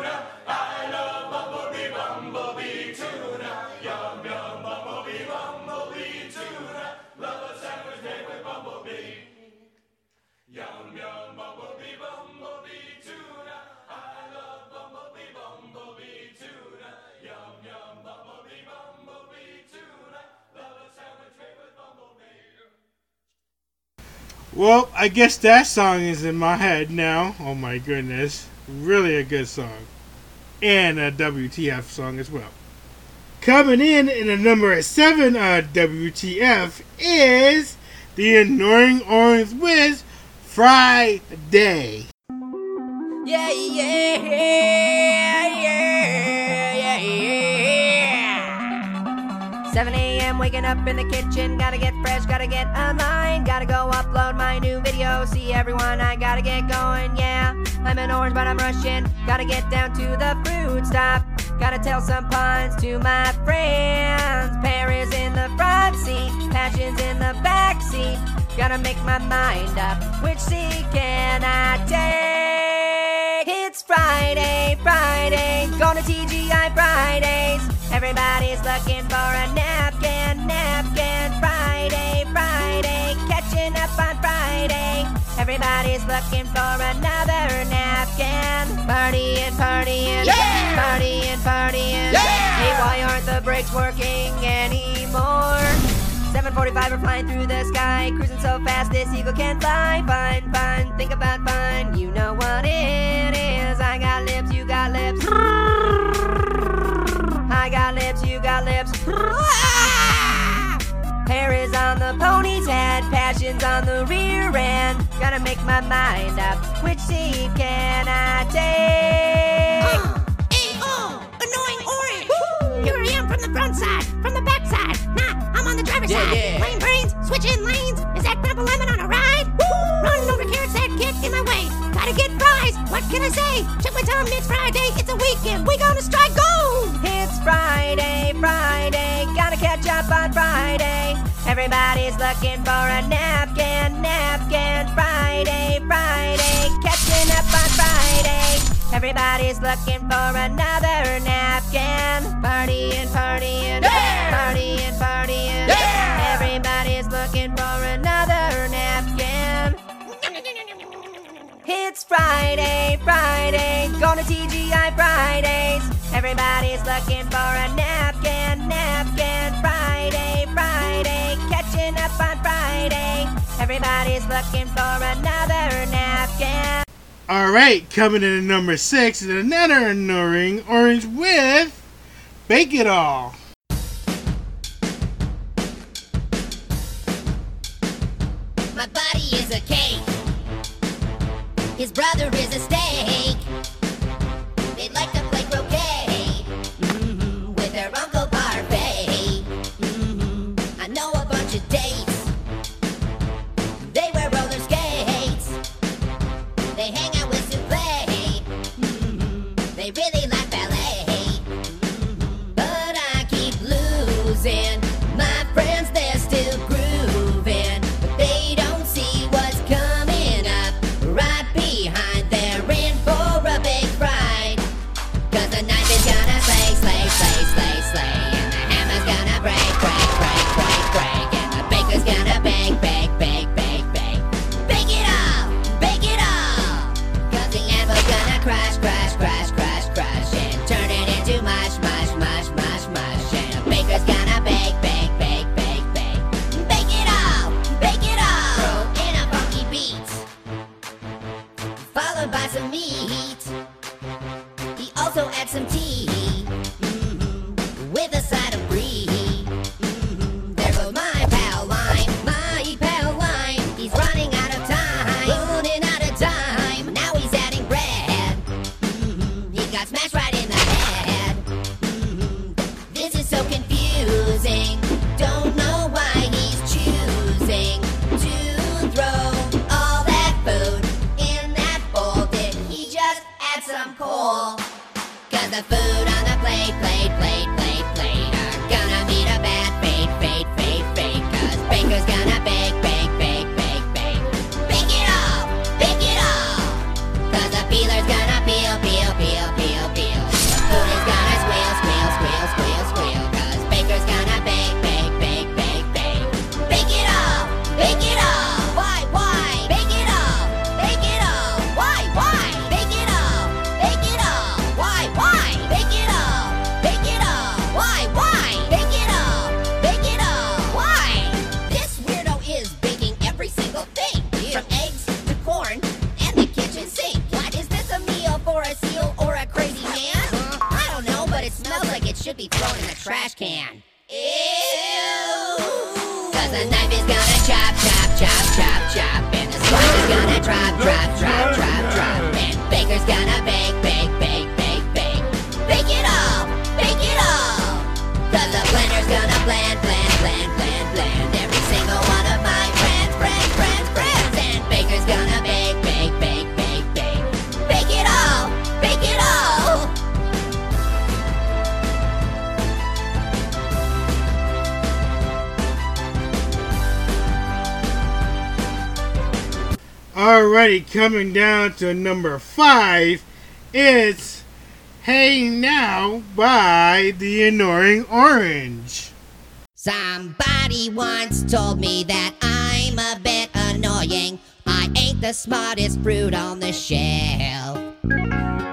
Well, I guess that song is in my head now. Oh my goodness. Really a good song. And a WTF song as well. Coming in in a number seven uh, on WTF is the Annoying Orange Whiz Friday. Yeah, yeah, yeah, yeah, yeah. 7 a.m. waking up in the kitchen. Gotta get fresh, gotta get online. Gotta go upload my new video. See everyone, I gotta get going, yeah. I'm an orange, but I'm rushing. Gotta get down to the fruit stop. Gotta tell some puns to my friends. Paris in the front seat, passions in the back seat. Gotta make my mind up. Which seat can I take? It's Friday, Friday. To TGI Fridays. Everybody's looking for a napkin, napkin. Friday, Friday. Catching up on Friday. Everybody's looking for another napkin. Partying, partying, Yeah! partying, partying. Yeah! Hey, why aren't the brakes working anymore? 745 are flying through the sky, cruising so fast this eagle can fly. Fun, fun, think about fun. You know what it is. I got lips, you got lips. Hair is on the pony's head, passion's on the rear end. Gotta make my mind up. Which seat can I take? Hey, oh, annoying orange. Here I am from the front side, from the back side. Nah, I'm on the driver's Yeah, side. yeah. Lane brains, switching lanes. Is that grandpa lemon on a ride? Running over carrots in my way. Gotta get fries. What can I say? Check my time. It's Friday. It's a weekend. We gonna strike gold. It's Friday, Friday, gotta catch up on Friday. Everybody's looking for a napkin, napkin. Friday, Friday, catching up on Friday. Everybody's looking for another napkin. party Partying, partying, Yeah! partying, partying. Yeah! It's Friday, Friday, going to TGI Fridays. Everybody's looking for a napkin, napkin. Friday, Friday, catching up on Friday. Everybody's looking for another napkin. Alright, coming in at number six is another Annoying Orange with Bake It All. My body is a cake. His brother is a steak. They like Coming down to number five, it's Hey Now by The Annoying Orange. Somebody once told me that I'm a bit annoying. I ain't the smartest fruit on the shelf.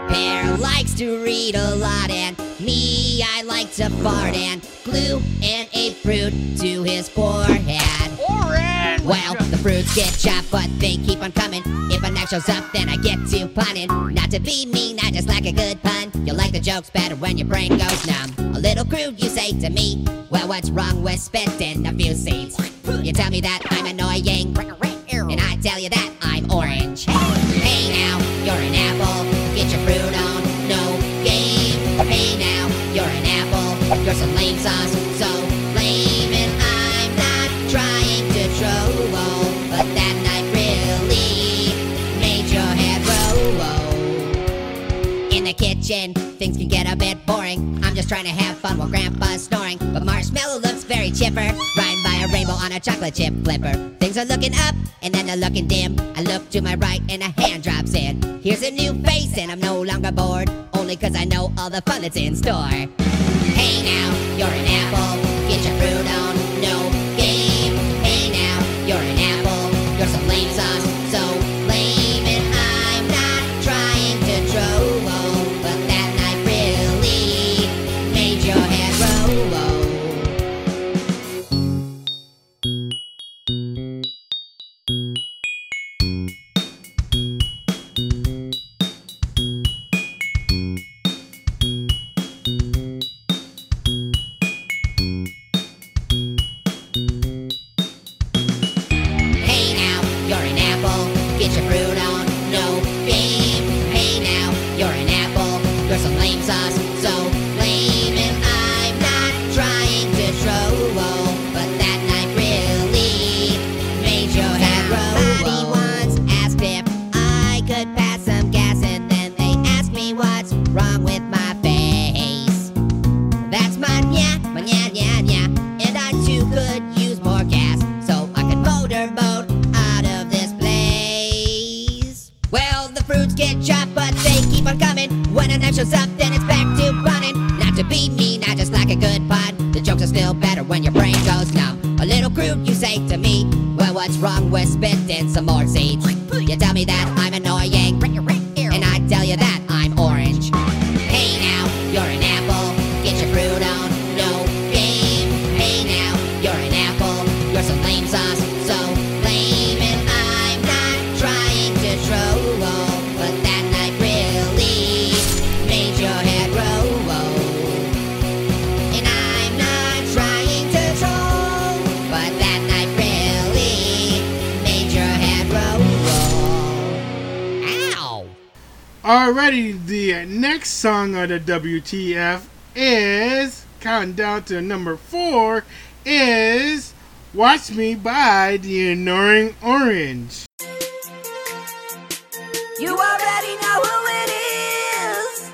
Pear likes to read a lot, and me, I like to fart and glue in a fruit to his forehead. Orange! Well, the fruits get chopped, but they keep on coming. If a knife shows up, then I get to punning. Not to be mean, I just like a good pun. You like the jokes better when your brain goes numb. A little crude, you say to me. Well, what's wrong with spitting a few seeds? You tell me that I'm annoying, and I tell you that I'm orange. Hey now, you're an apple. You're some lame sauce, so lame, and I'm not trying to troll, but that knife really made your head roll. In the kitchen, things can get a bit boring. I'm just trying to have fun while Grandpa's snoring. But Marshmallow looks very chipper, riding by a rainbow on a chocolate chip flipper. Things are looking up, and then they're looking dim. I look to my right, and a hand drops in. Here's a new face, and I'm no longer bored, only 'cause I know all the fun that's in store. Hey now, you're an apple. Get your fruit on, no game. Hey now, you're an apple. You're some lame sauce, what's wrong song on the WTF is counting down to number four is "Watch Me" by the Annoying Orange. You already know who it is.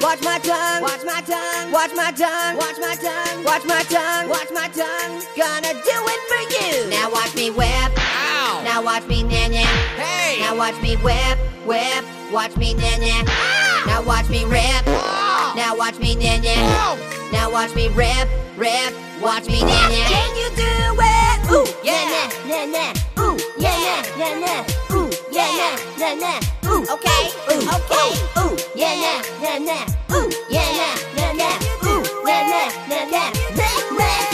Watch my tongue, watch my tongue, watch my tongue, watch my tongue, watch my tongue, watch my tongue. Gonna do it for you. Now watch me whip. Ow. Now watch me nanya. Hey. Now watch me whip, whip. Watch me nanya. Now watch me rip. Now watch me nanya. Now watch me rip, rip. Watch me nanya. Can you do it? Ooh, yeah, nah, nah, nah. Ooh, yeah, nah, nah, nah. Ooh, yeah, nah, nah, nah. Ooh, Okay, ooh, okay. Ooh, yeah, nah, nah, nah. Ooh, yeah, nah, nah, nah. Ooh, nah. Nah, nah,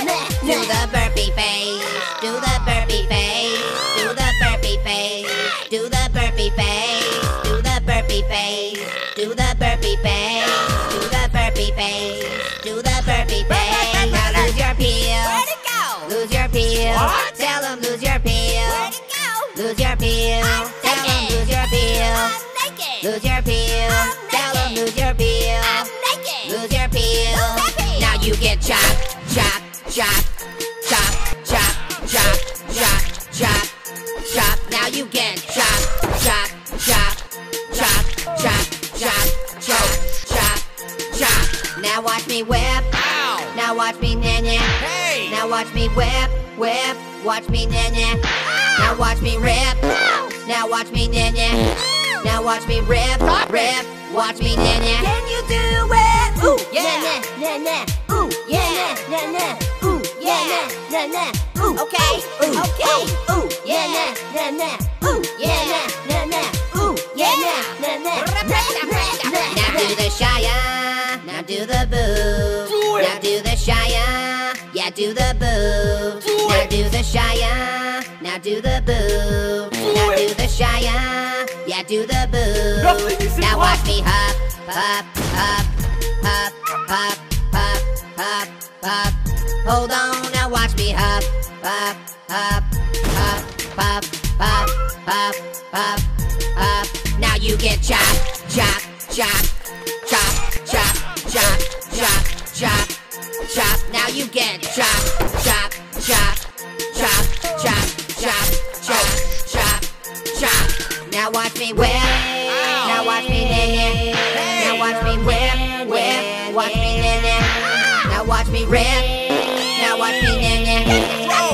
nah, Do the burpee face. Lose your peel. Tell them lose your peel. Lose your peel. Now you get chop, chop, chop, chop, chop, chop, chop, chop, chop. Now you get chop, chop, chop, chop, chop, chop, chop, chop, chop. Now watch me whip. Now watch me nanya. Hey. Now watch me whip, whip. Watch me nanya. Now watch me rip. Now watch me nanya. Now watch me rip, rip. Watch me nanya. Can you do it? Ooh, yeah, nah, nah, nah. Ooh, yeah, nah, nah. Ooh, yeah, nah, nah. Ooh, okay, ooh, okay. Ooh, yeah, nah, nah, nah. Ooh, yeah, nah, nah, nah. Ooh, yeah, nah, nah, nah. Now do the shaya. Now do the boo. Now do the shaya. Yeah, do the boo. Now do the shaya. Now do the boo. Do the boo. Now watch me hop, hop, hop, hop, hop, hop, hop, hop. Hold on, now watch me hop, hop, hop, hop, hop, hop, hop, hop, hop. Now you get chop, chop, chop, chop, chop, chop, chop, chop, chop. Now you get chop, chop, chop, chop, chop, chop, chop, chop, chop. Now watch me whip. Now watch me nanya. Now watch me whip, whip. Watch me nanya. Ah. Now watch me rip. Now watch me nanya.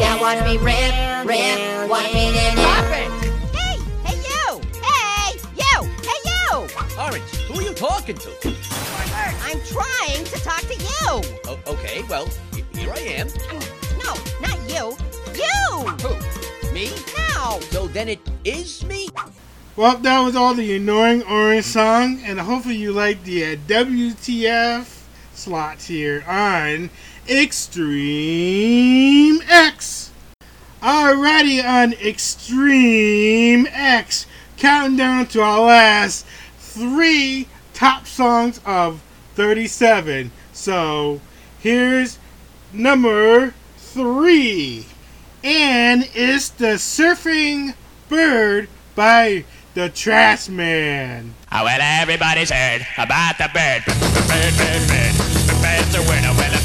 Now watch me rip, rip. Watch me nanya. Hey, hey you! Hey, you! Hey you! Orange, who are you talking to? I'm trying to talk to you. Oh, okay, well, here I am. Um, no, not you. You! Who? Me? No. So then it is me? Well, that was all the annoying orange song, and hopefully you like the uh, WTF slots here on Extreme X. Alrighty, on ExtremeX, counting down to our last three top songs of 37. So here's number three, and it's the Surfing Bird by the Trashmen. Oh, well, everybody's heard about the bird. Bird, bird, bird. The bird's a winner. Well,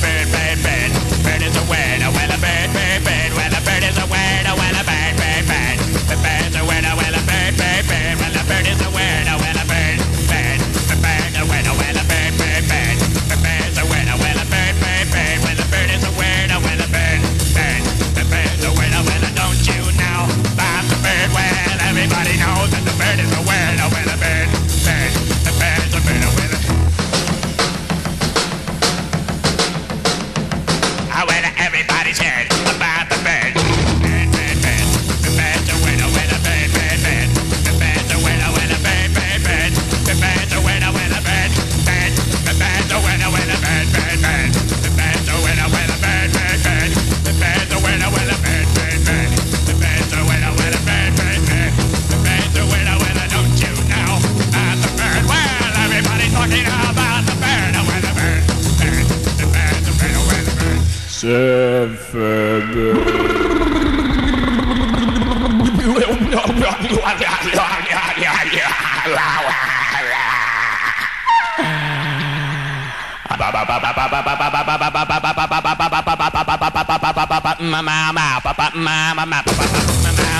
Mama, mama, papa, mama, mama, papa, mama.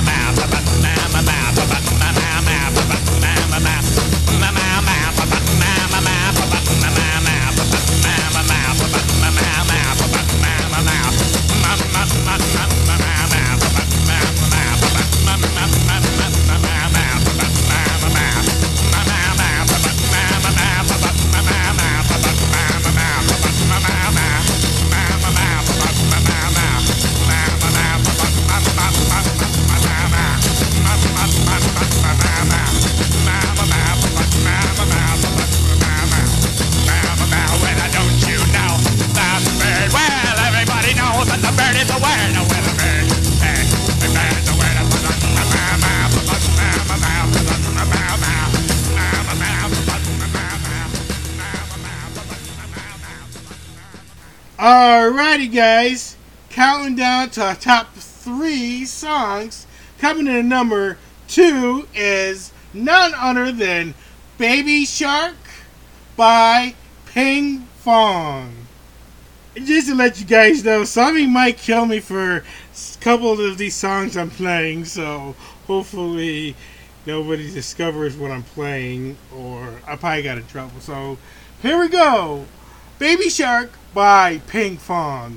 Alrighty, guys, counting down to our top three songs. Coming in number two is none other than Baby Shark by Ping Fong. Just to let you guys know, somebody might kill me for a couple of these songs I'm playing, so hopefully nobody discovers what I'm playing, or I probably got in trouble. So here we go Baby Shark by Pinkfong.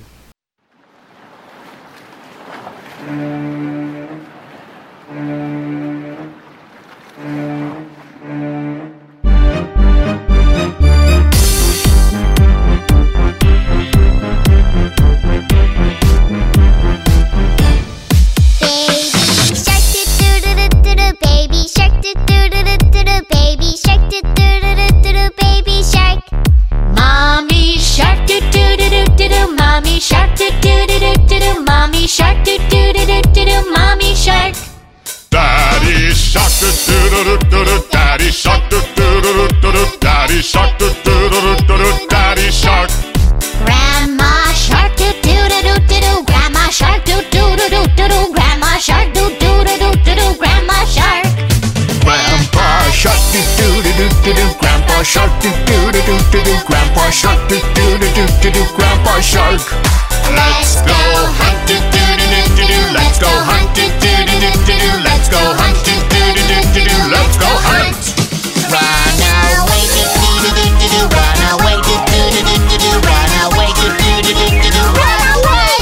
Baby shark. Mommy shark doo doo doo doo doo doo mommy shark doo doo doo doo doo doo mommy shark doo doo doo doo doo doo mommy shark. Daddy shark doo doo doo doo doo doo Daddy shark doo doo doo doo doo doo Daddy shark doo doo doo doo doo doo Daddy shark Grandma shark doo doo doo doo doo grandma shark doo doo doo doo doo grandma shark doo doo doo shark doo doo doo doo doo doo Grandpa shark doo doo doo doo doo doo Grandpa shark doo doo doo doo doo doo Grandpa shark Let's go hunt doo doo doo doo doo doo Let's go hunt doo doo doo doo doo doo Let's go hunt doo doo doo doo doo doo Let's go hunt Run away doo doo doo doo doo doo run away doo doo doo doo doo doo run away doo doo doo doo doo doo run away.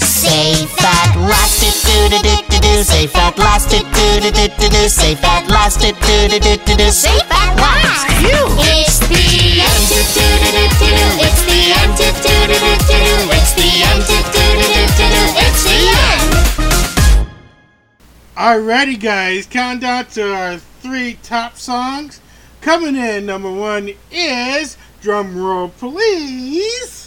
Safe at last doo doo doo doo doo safe at last doo doo doo doo doo safe at last doo doo doo doo doo doo safe at last. you It's the end doo doo doo doo doo doo it's the end doo doo doo doo doo doo it's the end doo doo doo doo doo doo it's the end. Alrighty, guys, countdown to our three top songs. Coming in, number one is Drum Roll Please.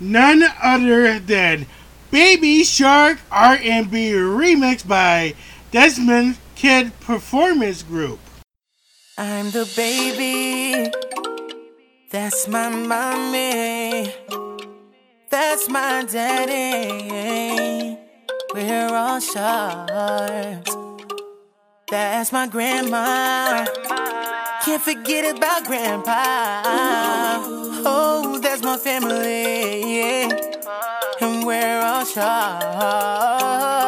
None other than Baby Shark R&B remix by Desmond Kid Performance Group. I'm the baby. That's my mommy. That's my daddy. We're all sharks. That's my grandma. Can't forget about grandpa. Oh, that's my family. Yeah. And we're all sharks.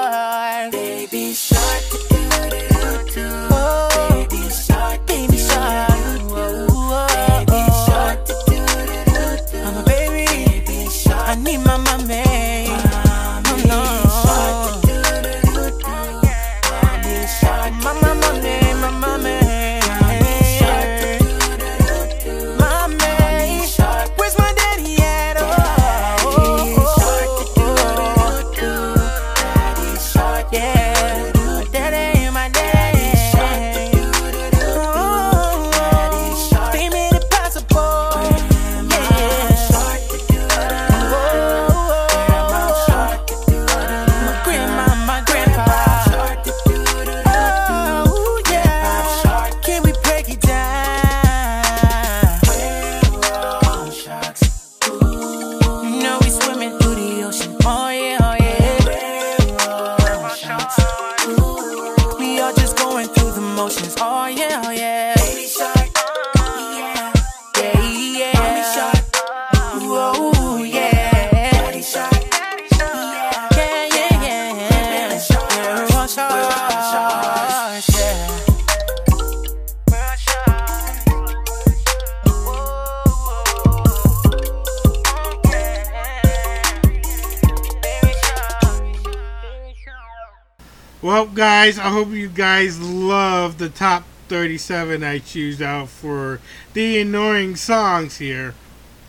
Guys, I hope you guys love the top 37 I choose out for the annoying songs here.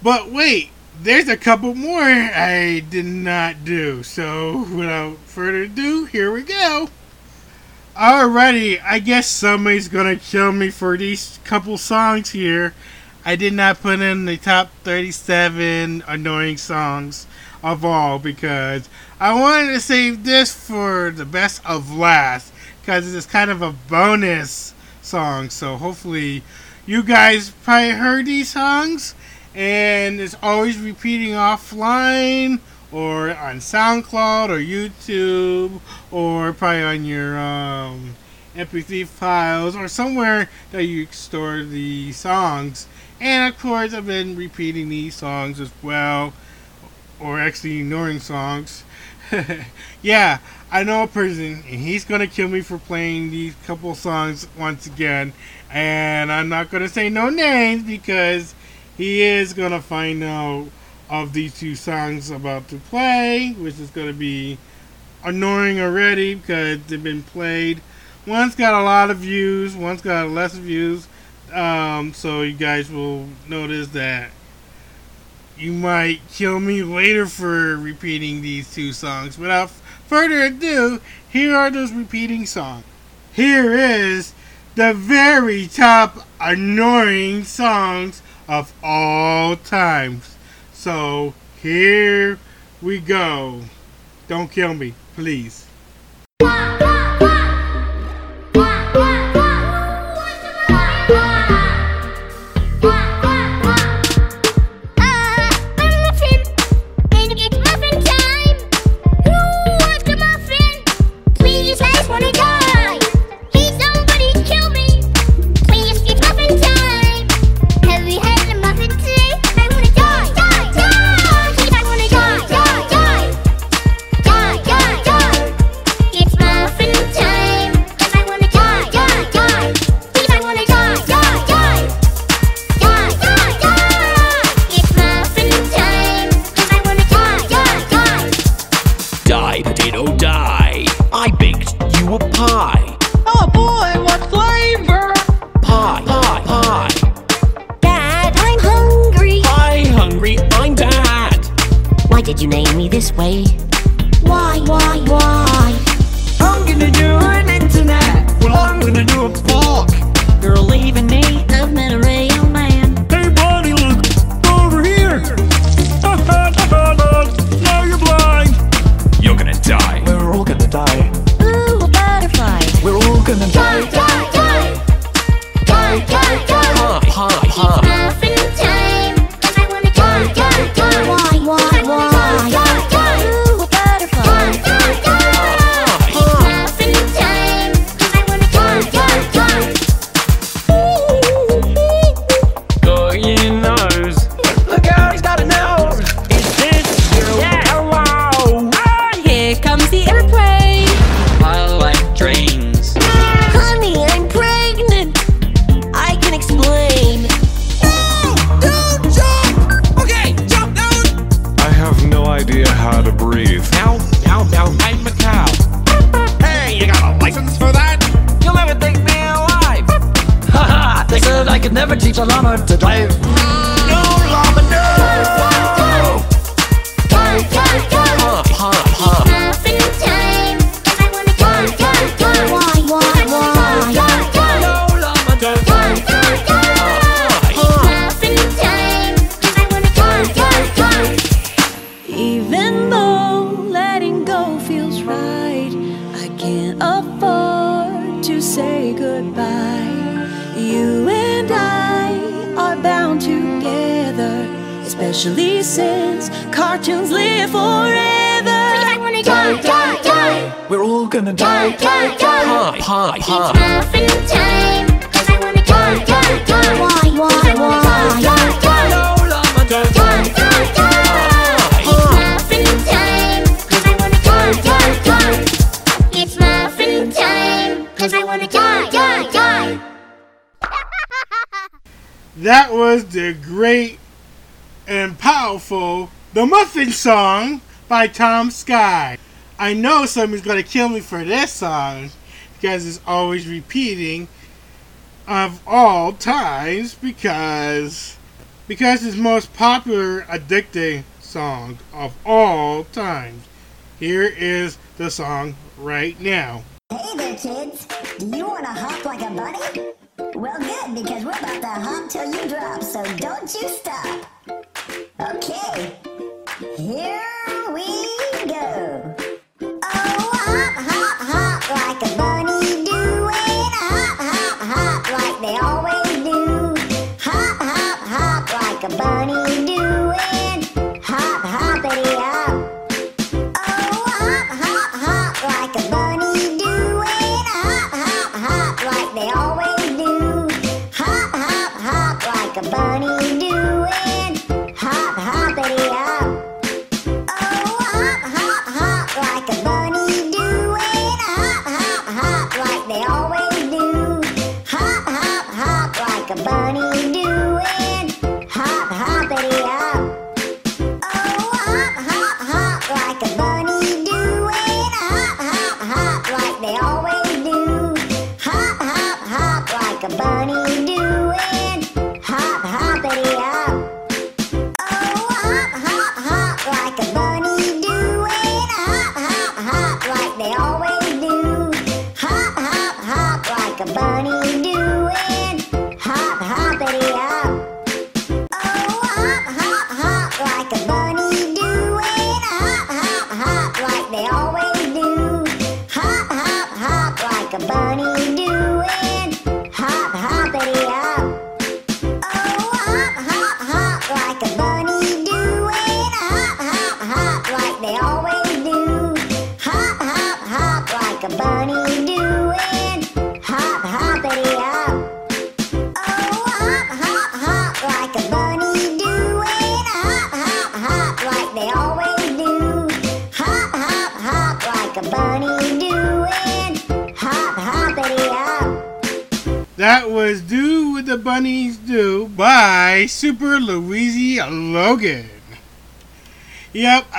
But wait, there's a couple more I did not do. So, without further ado, here we go. Alrighty, I guess somebody's gonna kill me for these couple songs here. I did not put in the top 37 annoying songs of all because I wanted to save this for the best of last because it's kind of a bonus song. So hopefully you guys probably heard these songs and it's always repeating offline or on SoundCloud or YouTube or probably on your um, MP3 files or somewhere that you store the songs. And of course, I've been repeating these songs as well, or actually ignoring songs. yeah, I know a person, and he's gonna kill me for playing these couple songs once again. And I'm not gonna say no names because he is gonna find out of these two songs about to play, which is gonna be annoying already because they've been played. One's got a lot of views, one's got less views. Um, so you guys will notice that you might kill me later for repeating these two songs. Without further ado, here are those repeating songs. Here is the very top annoying songs of all times. So here we go. Don't kill me, please. Please, Song by TomSka. I know somebody's going to kill me for this song because it's always repeating of all times because because it's most popular addicting song of all times. Here is the song right now. Hey there, kids. Do you want to hop like a bunny? Well, good, because we're about to hop till you drop, so don't you stop. Okay, here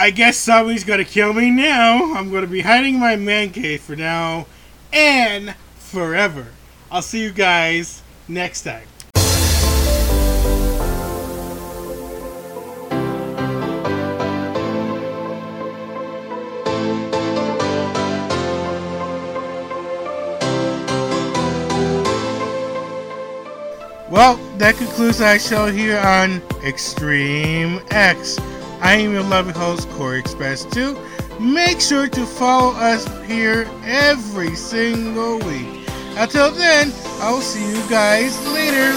I guess somebody's gonna kill me now. I'm gonna be hiding my man cave for now and forever. I'll see you guys next time. Well, that concludes our show here on ExtremeX. I am your loving host, Corey Express 2. Make sure to follow us here every single week. Until then, I'll see you guys later.